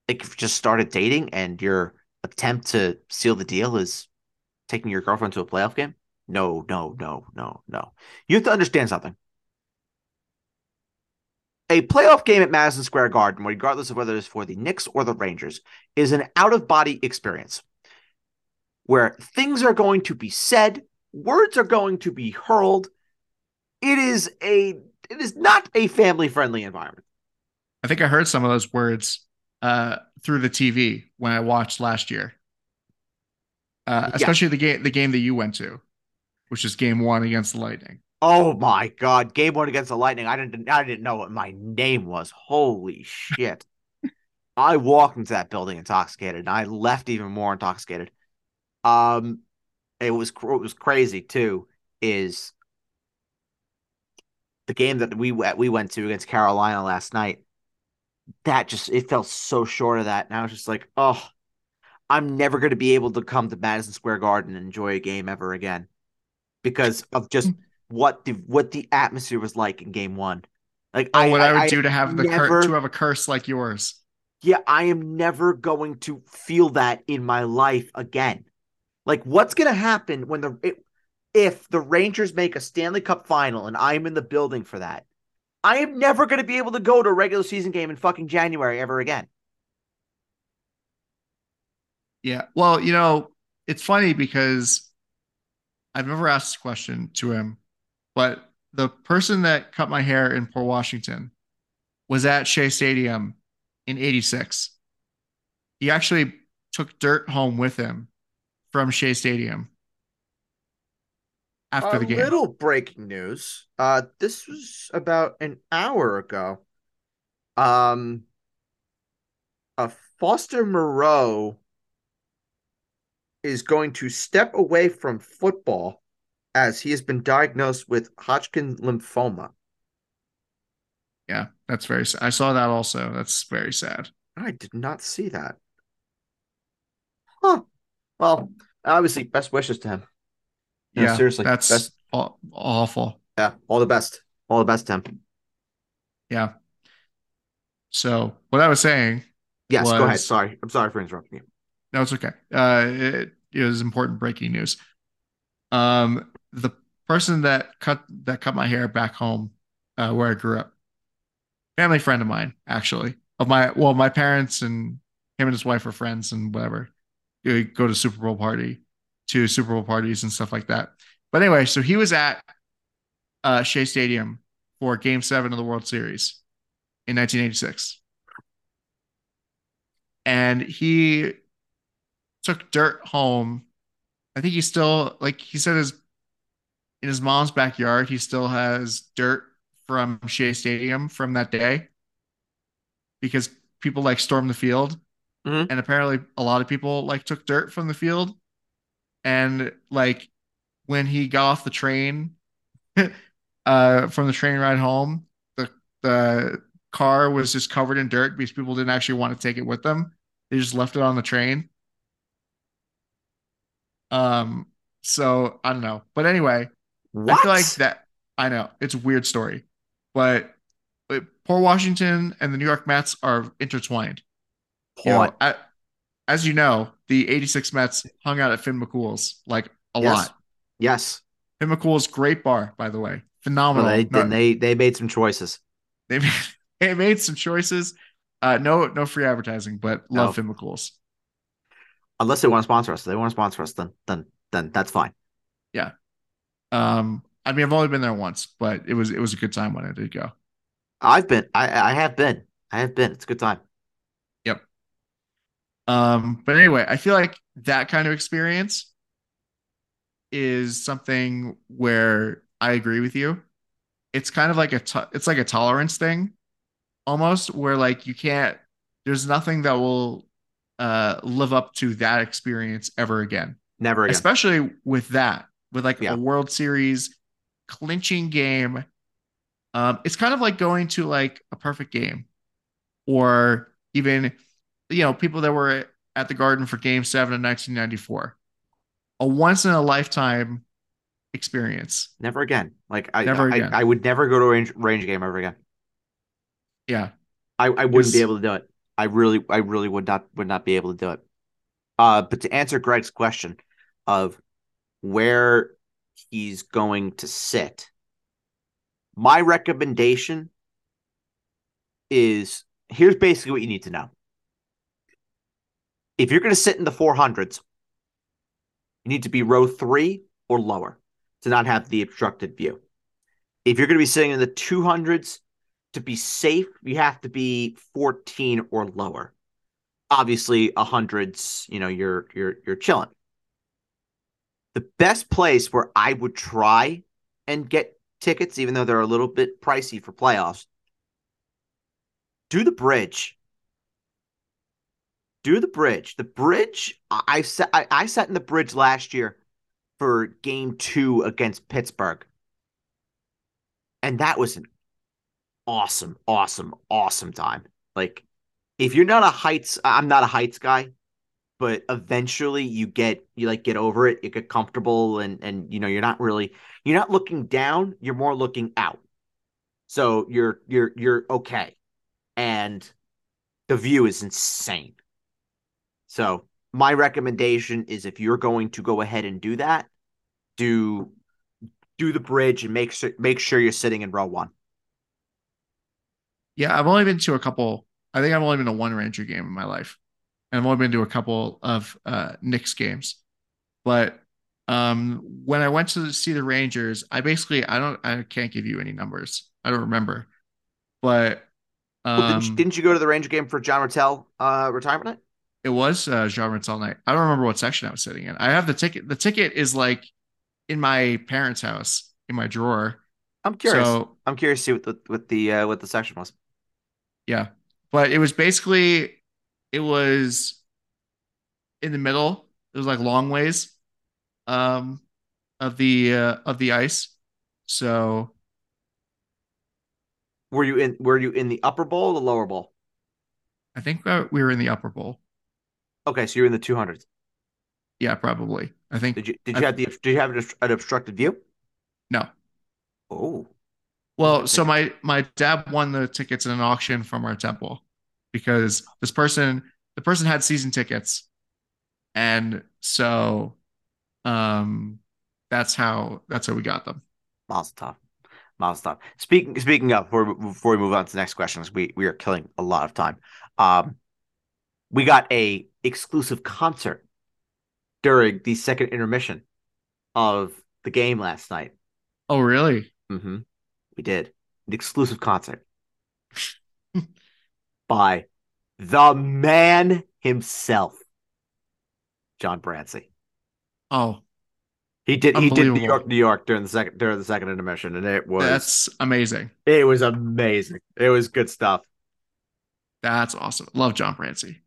Speaker 3: like, if you just started dating and your attempt to seal the deal is taking your girlfriend to a playoff game, no, no, no, no, no. You have to understand something. A playoff game at Madison Square Garden, regardless of whether it's for the Knicks or the Rangers, is an out of body experience where things are going to be said, words are going to be hurled. It is a it is not a family friendly environment.
Speaker 2: I think I heard some of those words uh, through the TV when I watched last year, uh, especially the game the game that you went to, which is Game One against the Lightning.
Speaker 3: Oh my God! Game One against the Lightning. I didn't I didn't know what my name was. Holy shit! I walked into that building intoxicated, and I left even more intoxicated. Um, it was it was crazy too. Is the game that we we went to against Carolina last night? That just it felt so short of that, and I was just like, oh, I'm never going to be able to come to Madison Square Garden and enjoy a game ever again because of just mm. what the what the atmosphere was like in Game One. Like,
Speaker 2: oh, I, what I, I would I do to have the never, cur- to have a curse like yours.
Speaker 3: Yeah, I am never going to feel that in my life again. Like, what's going to happen when the it, if the Rangers make a Stanley Cup final and I'm in the building for that? I am never going to be able to go to a regular season game in fucking January ever again.
Speaker 2: Yeah. Well, you know, it's funny because I've never asked this question to him, but the person that cut my hair in Port Washington was at Shea Stadium in 86. He actually took dirt home with him from Shea Stadium after
Speaker 3: a
Speaker 2: the game.
Speaker 3: Little breaking news. Uh, this was about an hour ago. Um, a Foster Moreau is going to step away from football as he has been diagnosed with Hodgkin lymphoma.
Speaker 2: Yeah, that's very sad. I saw that also. That's very sad.
Speaker 3: I did not see that. Huh. Well, obviously, best wishes to him.
Speaker 2: Yeah, seriously, that's best. awful.
Speaker 3: Yeah, all the best. All the best, Tim.
Speaker 2: Yeah. So what I was saying.
Speaker 3: Yes, was, go ahead. Sorry, I'm sorry for interrupting you.
Speaker 2: No, it's okay. Uh, it, it was important breaking news. Um, the person that cut that cut my hair back home, uh, where I grew up, family friend of mine, actually, of my well, my parents and him and his wife are friends and whatever. Go to Super Bowl party, to Super Bowl parties and stuff like that. But anyway, so he was at uh, Shea Stadium for Game Seven of the World Series in 1986, and he took dirt home. I think he still like he said his in his mom's backyard. He still has dirt from Shea Stadium from that day because people like stormed the field, mm-hmm. and apparently a lot of people like took dirt from the field, and like when he got off the train, uh, from the train ride home, the the car was just covered in dirt because people didn't actually want to take it with them. They just left it on the train. Um, so I don't know. But anyway, what? I feel like that I know it's a weird story, but, but Port Washington and the New York Mets are intertwined. You know, I, as you know, the 86 Mets hung out at Finn McCool's like a
Speaker 3: yes.
Speaker 2: lot.
Speaker 3: Yes.
Speaker 2: Finn McCool's great bar, by the way. Phenomenal.
Speaker 3: Well, they, no, they they made some choices.
Speaker 2: They made, they made some choices. Uh, no, no free advertising, but love no. Finn McCool's
Speaker 3: unless they want to sponsor us. If they want to sponsor us, then then then that's fine.
Speaker 2: Yeah. Um, I mean, I've only been there once, but it was it was a good time when I did go.
Speaker 3: I've been. I I have been. I have been. It's a good time.
Speaker 2: Um, but anyway, I feel like that kind of experience is something where I agree with you. It's kind of like a to- it's like a tolerance thing almost where like you can't there's nothing that will uh, live up to that experience ever again.
Speaker 3: Never again.
Speaker 2: Especially with that, with like yeah. a World Series clinching game. Um, it's kind of like going to like a perfect game, or even you know people that were at the Garden for Game Seven in 1994. a once in a lifetime experience.
Speaker 3: Never again. Like I,
Speaker 2: Never
Speaker 3: I,
Speaker 2: again.
Speaker 3: I, would never go to a range range game ever again.
Speaker 2: Yeah.
Speaker 3: I, I wouldn't
Speaker 2: It's-
Speaker 3: be able to do it. I really, I really would not would not be able to do it. Uh, but to answer Greg's question of where he's going to sit, my recommendation is here's basically what you need to know. If you're going to sit in the 400s, you need to be row three or lower to not have the obstructed view. If you're going to be sitting in the 200s, to be safe, you have to be 14 or lower. Obviously, a hundreds, you know, you're you're you're chilling. The best place where I would try and get tickets, even though they're a little bit pricey for playoffs, do the bridge. Do the bridge. The bridge. I, sat. I, I sat in the bridge last year for game two against Pittsburgh, and that was an awesome, awesome, awesome time. Like, if you're not a heights, I'm not a heights guy, but eventually you get you like get over it, you get comfortable, and and you know you're not really you're not looking down, you're more looking out. So you're you're you're okay, and the view is insane. So my recommendation is if you're going to go ahead and do that, do do the bridge and make sure make sure you're sitting in row one.
Speaker 2: Yeah, I've only been to a couple. I think I've only been to one Ranger game in my life, and I've only been to a couple of uh, Knicks games. But um, when I went to see the Rangers, I basically I don't I can't give you any numbers. I don't remember, but
Speaker 3: Well,
Speaker 2: um,
Speaker 3: didn't, you, didn't you go to the Ranger game for John Ratelle uh, retirement night?
Speaker 2: It was uh, Jean Ratelle night. I don't remember what section I was sitting in. I have the ticket. The ticket is like in my parents' house in my drawer.
Speaker 3: I'm curious.
Speaker 2: So
Speaker 3: I'm curious to see what the what the uh, what the section was.
Speaker 2: Yeah. But it was basically it was in the middle. It was like long ways um of the uh, of the ice. So
Speaker 3: Were you in Were you in the upper bowl or the lower bowl?
Speaker 2: I think uh, we were in the upper bowl.
Speaker 3: Okay, so you're in the 200s.
Speaker 2: Yeah, probably. I think
Speaker 3: Did you Did
Speaker 2: I-
Speaker 3: you have the Did you have an obstructed view?
Speaker 2: no.
Speaker 3: Oh,
Speaker 2: Well, so my my dad won the tickets in an auction from our temple because this person the person had season tickets. And so um that's how that's how we got them.
Speaker 3: Mazel tov. Mazel tov. Speaking Speaking of, before, before we move on to the next question, 'cause we we are killing a lot of time. Um, we got a exclusive concert during the second intermission of the game last night.
Speaker 2: Oh, really?
Speaker 3: Mm-hmm. We did an exclusive concert by the man himself, John Brancy.
Speaker 2: Oh,
Speaker 3: He did he did New York, New York during the second during the second intermission, and it was
Speaker 2: that's amazing.
Speaker 3: it was amazing. It was good stuff.
Speaker 2: That's awesome. Love John Brancy.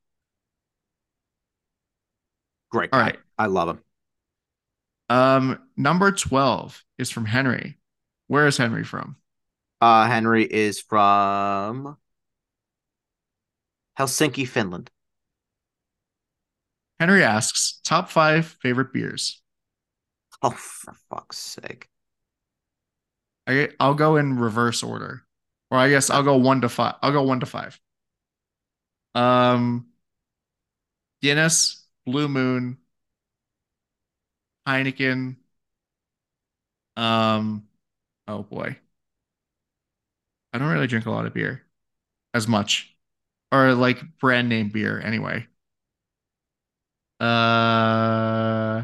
Speaker 3: Great.
Speaker 2: All
Speaker 3: guy.
Speaker 2: right.
Speaker 3: I love him.
Speaker 2: Um, number 12 is from Henry. Where is Henry from?
Speaker 3: Uh, Henry is from Helsinki, Finland.
Speaker 2: Henry asks, top five favorite beers.
Speaker 3: Oh, for fuck's sake!
Speaker 2: I, I'll go in reverse order. Or I guess I'll go one to five. I'll go one to five. Um, Guinness, Blue Moon, Heineken. Um, oh boy. I don't really drink a lot of beer as much, or like brand name beer anyway. Uh,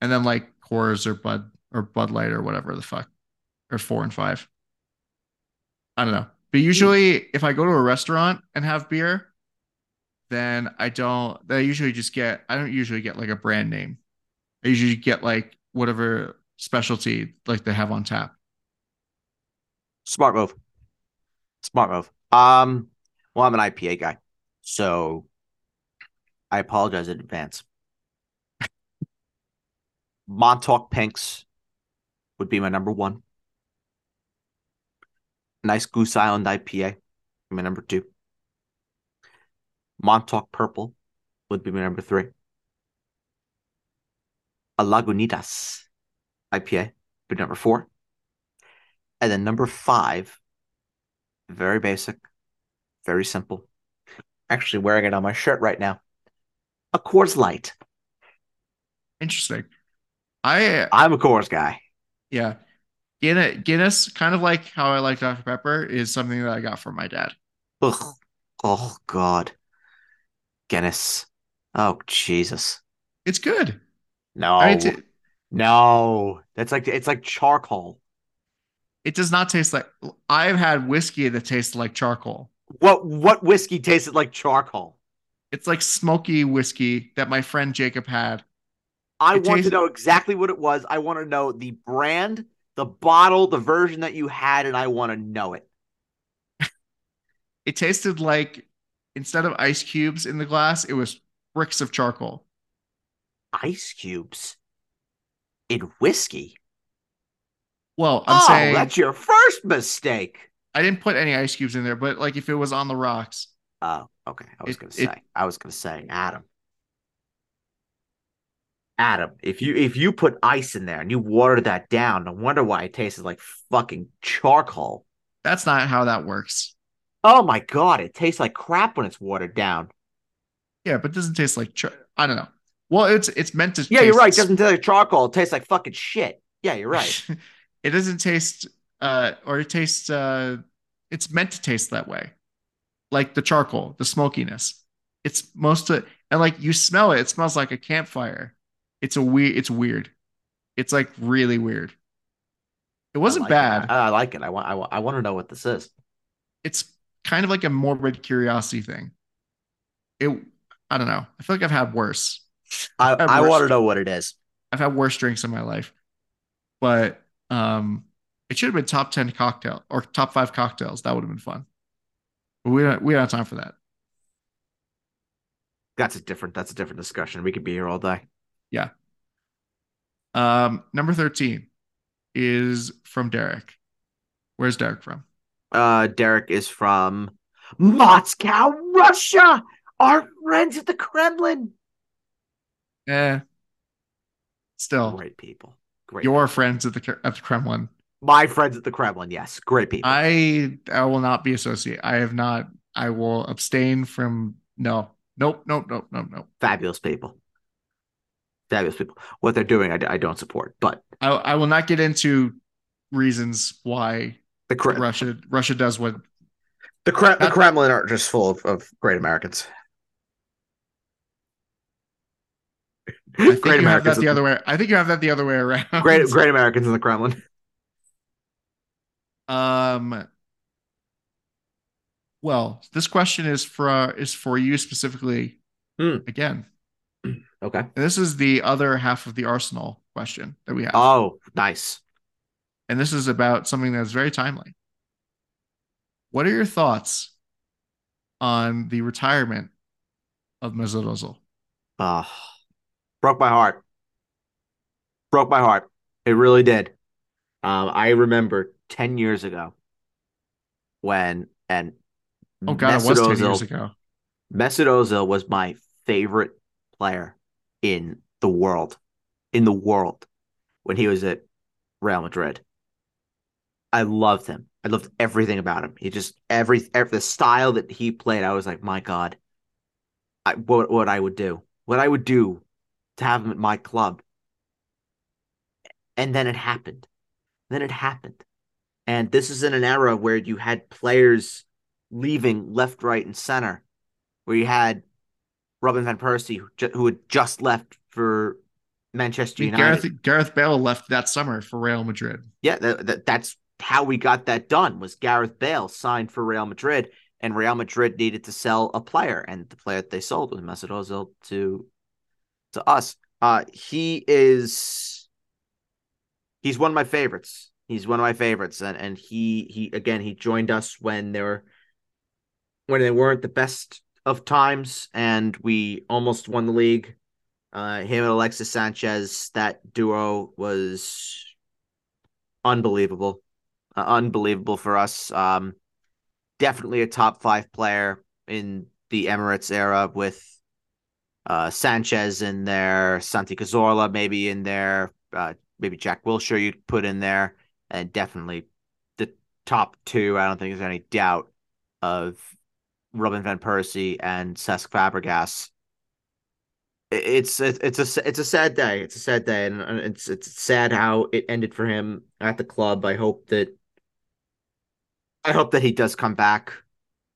Speaker 2: and then like Coors or Bud or Bud Light or whatever the fuck, or four and five. I don't know. But usually, if I go to a restaurant and have beer, then I don't. I usually just get. I don't usually get like a brand name. I usually get like whatever specialty like they have on tap.
Speaker 3: Smart move. Smart move. Um, well, I'm an IPA guy, so I apologize in advance. Montauk Pinks would be my number one. Nice Goose Island IPA, my number two. Montauk Purple would be my number three. a Lagunitas IPA, be number four. And then number five, very basic, very simple. Actually, wearing it on my shirt right now. A Coors Light.
Speaker 2: Interesting. I
Speaker 3: I'm a Coors guy.
Speaker 2: yeah. Guinness, Guinness, kind of like how I like Dr. Pepper, is something that I got from my dad.
Speaker 3: Ugh. Oh God. Guinness. Oh Jesus.
Speaker 2: It's good.
Speaker 3: No.
Speaker 2: I mean, t-
Speaker 3: no. That's like it's like charcoal.
Speaker 2: it does not taste like I've had whiskey that tastes like charcoal.
Speaker 3: What what whiskey tasted like charcoal?
Speaker 2: It's like smoky whiskey that my friend Jacob had.
Speaker 3: I
Speaker 2: It
Speaker 3: want
Speaker 2: tastes-
Speaker 3: to know exactly what it was. I want to know the brand, the bottle, the version that you had, and I want to know it.
Speaker 2: It tasted like instead of ice cubes in the glass, it was bricks of charcoal.
Speaker 3: Ice cubes in whiskey.
Speaker 2: Well, I'm
Speaker 3: oh,
Speaker 2: saying
Speaker 3: that's your first mistake.
Speaker 2: I didn't put any ice cubes in there, but like if it was on the rocks,
Speaker 3: Oh, okay. I was
Speaker 2: It-
Speaker 3: gonna
Speaker 2: it-
Speaker 3: say. I was gonna say, Adam. Adam, if you if you put ice in there and you water that down, no wonder why it tasted like fucking charcoal.
Speaker 2: that's not how that works.
Speaker 3: Oh my god, it tastes like crap when it's watered down.
Speaker 2: Yeah, but it doesn't taste like char- I don't know. Well, it's it's meant to.
Speaker 3: Yeah, you're right. It doesn't taste like charcoal. It tastes like fucking shit. Yeah, you're right.
Speaker 2: it doesn't taste uh or it tastes uh it's meant to taste that way. Like the charcoal, the smokiness. It's most of and like you smell it, it smells like a campfire. It's a weird it's weird. It's like really weird. It wasn't
Speaker 3: I like
Speaker 2: bad.
Speaker 3: It. I, I like it. I want. I, want- I want to know what this is.
Speaker 2: It's kind of like a morbid curiosity thing. It I don't know. I feel like I've had worse.
Speaker 3: I,
Speaker 2: At
Speaker 3: I want to know what it is.
Speaker 2: I've had worse drinks in my life. But um it should have been top 10 cocktail or top 5 cocktails. That would have been fun. But we don't we don't have time for that.
Speaker 3: That's a different. That's a different discussion. We could be here all day. Yeah.
Speaker 2: Um number 13 is from Derek. Where's Derek from?
Speaker 3: Uh, Derek is from Moscow, Russia. Our friends at the Kremlin.
Speaker 2: Eh. Still,
Speaker 3: Great people. Great.
Speaker 2: your friends at the at the Kremlin.
Speaker 3: My friends at the Kremlin. Yes, great people.
Speaker 2: I I will not be associated. I have not I will abstain from no. Nope, nope, nope, nope, nope.
Speaker 3: Fabulous people. Fabulous people. What they're doing, I, I don't support. But
Speaker 2: I I will not get into reasons why
Speaker 3: the
Speaker 2: Russia Russia does what
Speaker 3: the, the Kremlin are just full of, of great Americans. Great
Speaker 2: you have that
Speaker 3: Americans.
Speaker 2: the other way. I think you have that the other way around.
Speaker 3: great great Americans in the Kremlin.
Speaker 2: Um. Well, this question is for is for you specifically.
Speaker 3: Hmm.
Speaker 2: Again,
Speaker 3: Okay.
Speaker 2: and this is the other half of the arsenal question that we have,
Speaker 3: Oh, nice.
Speaker 2: And this is about something that's very timely. What are your thoughts on the retirement of Mesut Ozil?
Speaker 3: Uh, broke my heart. Broke my heart. It really did. Um, I remember 10 years ago when, and
Speaker 2: Oh God, it
Speaker 3: Mesut
Speaker 2: was ten years ago.
Speaker 3: Mesut Ozil was my favorite player in the world, in the world, when he was at Real Madrid. I loved him. I loved everything about him. He just every, every the style that he played. I was like, my God, I, what what I would do, what I would do to have him at my club. And then it happened. Then it happened. And this is in an era where you had players leaving left, right, and center where you had Robin van Persie, who, ju- who had just left for Manchester United.
Speaker 2: Gareth Gareth Bale left that summer for Real Madrid.
Speaker 3: Yeah, that, that, that's how we got that done. Was Gareth Bale signed for Real Madrid, and Real Madrid needed to sell a player, and the player that they sold was Mesut Ozil to to us. Uh, he is he's one of my favorites. He's one of my favorites, and and he he again he joined us when they were when they weren't the best of times, and we almost won the league. Uh, him and Alexis Sanchez, that duo was unbelievable, uh, unbelievable for us. Um, definitely a top five player in the Emirates era with uh, Sanchez in there, Santi Cazorla maybe in there, uh, maybe Jack Wilshere you'd put in there, and definitely the top two. I don't think there's any doubt of Robin van Persie and Cesc Fabregas. It's it's a it's a sad day. It's a sad day, and it's it's sad how it ended for him at the club. I hope that I hope that he does come back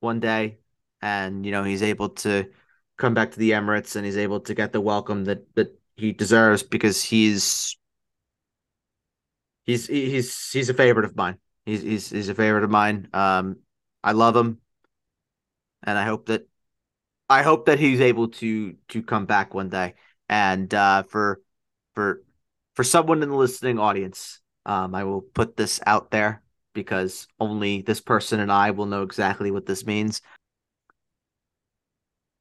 Speaker 3: one day, and you know he's able to come back to the Emirates and he's able to get the welcome that that he deserves because he's he's he's he's a favorite of mine. He's he's he's a favorite of mine. Um, I love him, and I hope that I hope that he's able to to come back one day. And uh, for for for someone in the listening audience, um, I will put this out there because only this person and I will know exactly what this means.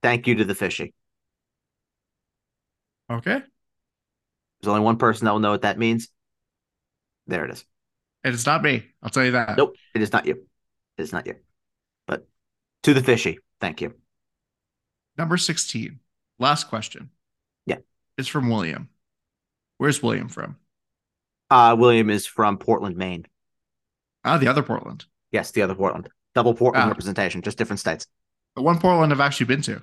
Speaker 3: Thank you to the fishy.
Speaker 2: Okay.
Speaker 3: There's only one person that will know what that means. There it is.
Speaker 2: It is not me. I'll tell you that.
Speaker 3: Nope. It is not you. It is not you. But to the fishy, thank you.
Speaker 2: Number 16. Last question.
Speaker 3: Yeah.
Speaker 2: It's from William. Where's William from?
Speaker 3: Uh, William is from Portland, Maine.
Speaker 2: Ah, the other Portland.
Speaker 3: Yes, the other Portland. Double Portland ah. representation, just different states.
Speaker 2: The one Portland I've actually been to.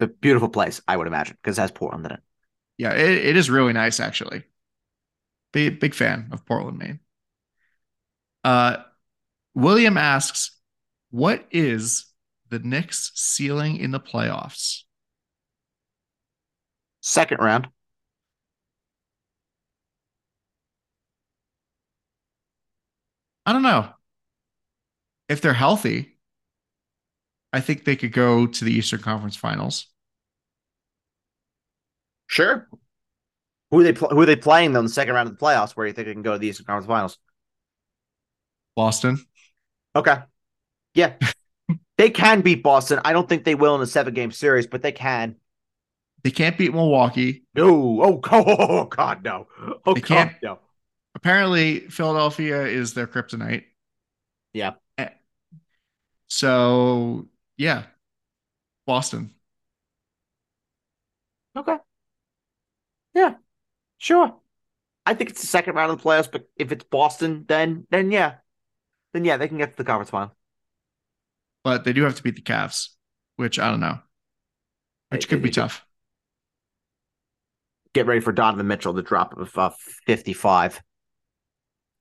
Speaker 3: A beautiful place, I would imagine, because it has Portland in it.
Speaker 2: Yeah, it, it is really nice, actually. Big big fan of Portland, Maine. Uh, William asks, "What is the Knicks' ceiling in the playoffs?"
Speaker 3: Second round.
Speaker 2: I don't know. If they're healthy, I think they could go to the Eastern Conference Finals.
Speaker 3: Sure. Who are they pl- who are they playing though in the second round of the playoffs? Where you think they can go to the Eastern Conference Finals?
Speaker 2: Boston.
Speaker 3: Okay. Yeah. they can beat Boston. I don't think they will in a seven game series, but they can.
Speaker 2: They can't beat Milwaukee.
Speaker 3: No. Oh, oh God, no. Oh, they God, can't. no.
Speaker 2: Apparently, Philadelphia is their kryptonite.
Speaker 3: Yeah.
Speaker 2: Eh. So yeah, Boston.
Speaker 3: Okay. Yeah, sure. I think it's the second round of the playoffs, but if it's Boston, then then yeah, then yeah, they can get to the conference final.
Speaker 2: But they do have to beat the Cavs, which I don't know, which it, could it, be it, tough.
Speaker 3: Get ready for Donovan Mitchell to drop of uh, fifty-five.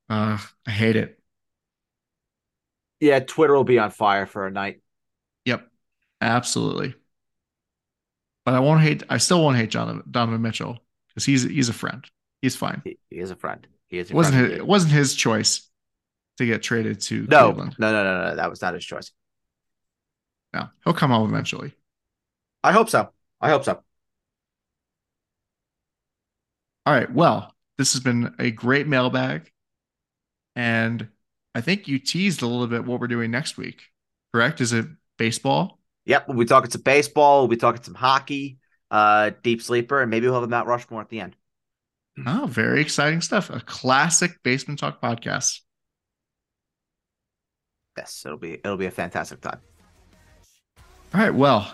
Speaker 2: Uh, I hate it.
Speaker 3: Yeah, Twitter will be on fire for a night.
Speaker 2: Yep, absolutely. But I won't hate. I still won't hate John, Donovan Mitchell because he's he's a friend. He's fine.
Speaker 3: He, he is a friend. He is.
Speaker 2: Wasn't his, it wasn't his choice to get traded to
Speaker 3: no,
Speaker 2: Cleveland.
Speaker 3: No, no, no, no. That was not his choice.
Speaker 2: No, he'll come home eventually.
Speaker 3: I hope so. I hope so.
Speaker 2: All right. Well, this has been a great mailbag. And I think you teased a little bit what we're doing next week, correct? Is it baseball?
Speaker 3: Yep. We'll be talking some baseball. We'll be talking some hockey, uh, deep sleeper, and maybe we'll have a Mount Rushmore at the end.
Speaker 2: Oh, very exciting stuff. A classic basement talk podcast.
Speaker 3: Yes, it'll be it'll be a fantastic time.
Speaker 2: All right. Well,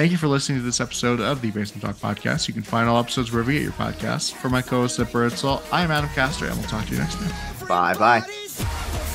Speaker 2: thank you for listening to this episode of the Basement Talk Podcast. You can find all episodes wherever you get your podcasts. For my co-host at Birdsall, I am Adam Castor, and we'll talk to you next time.
Speaker 3: Bye bye.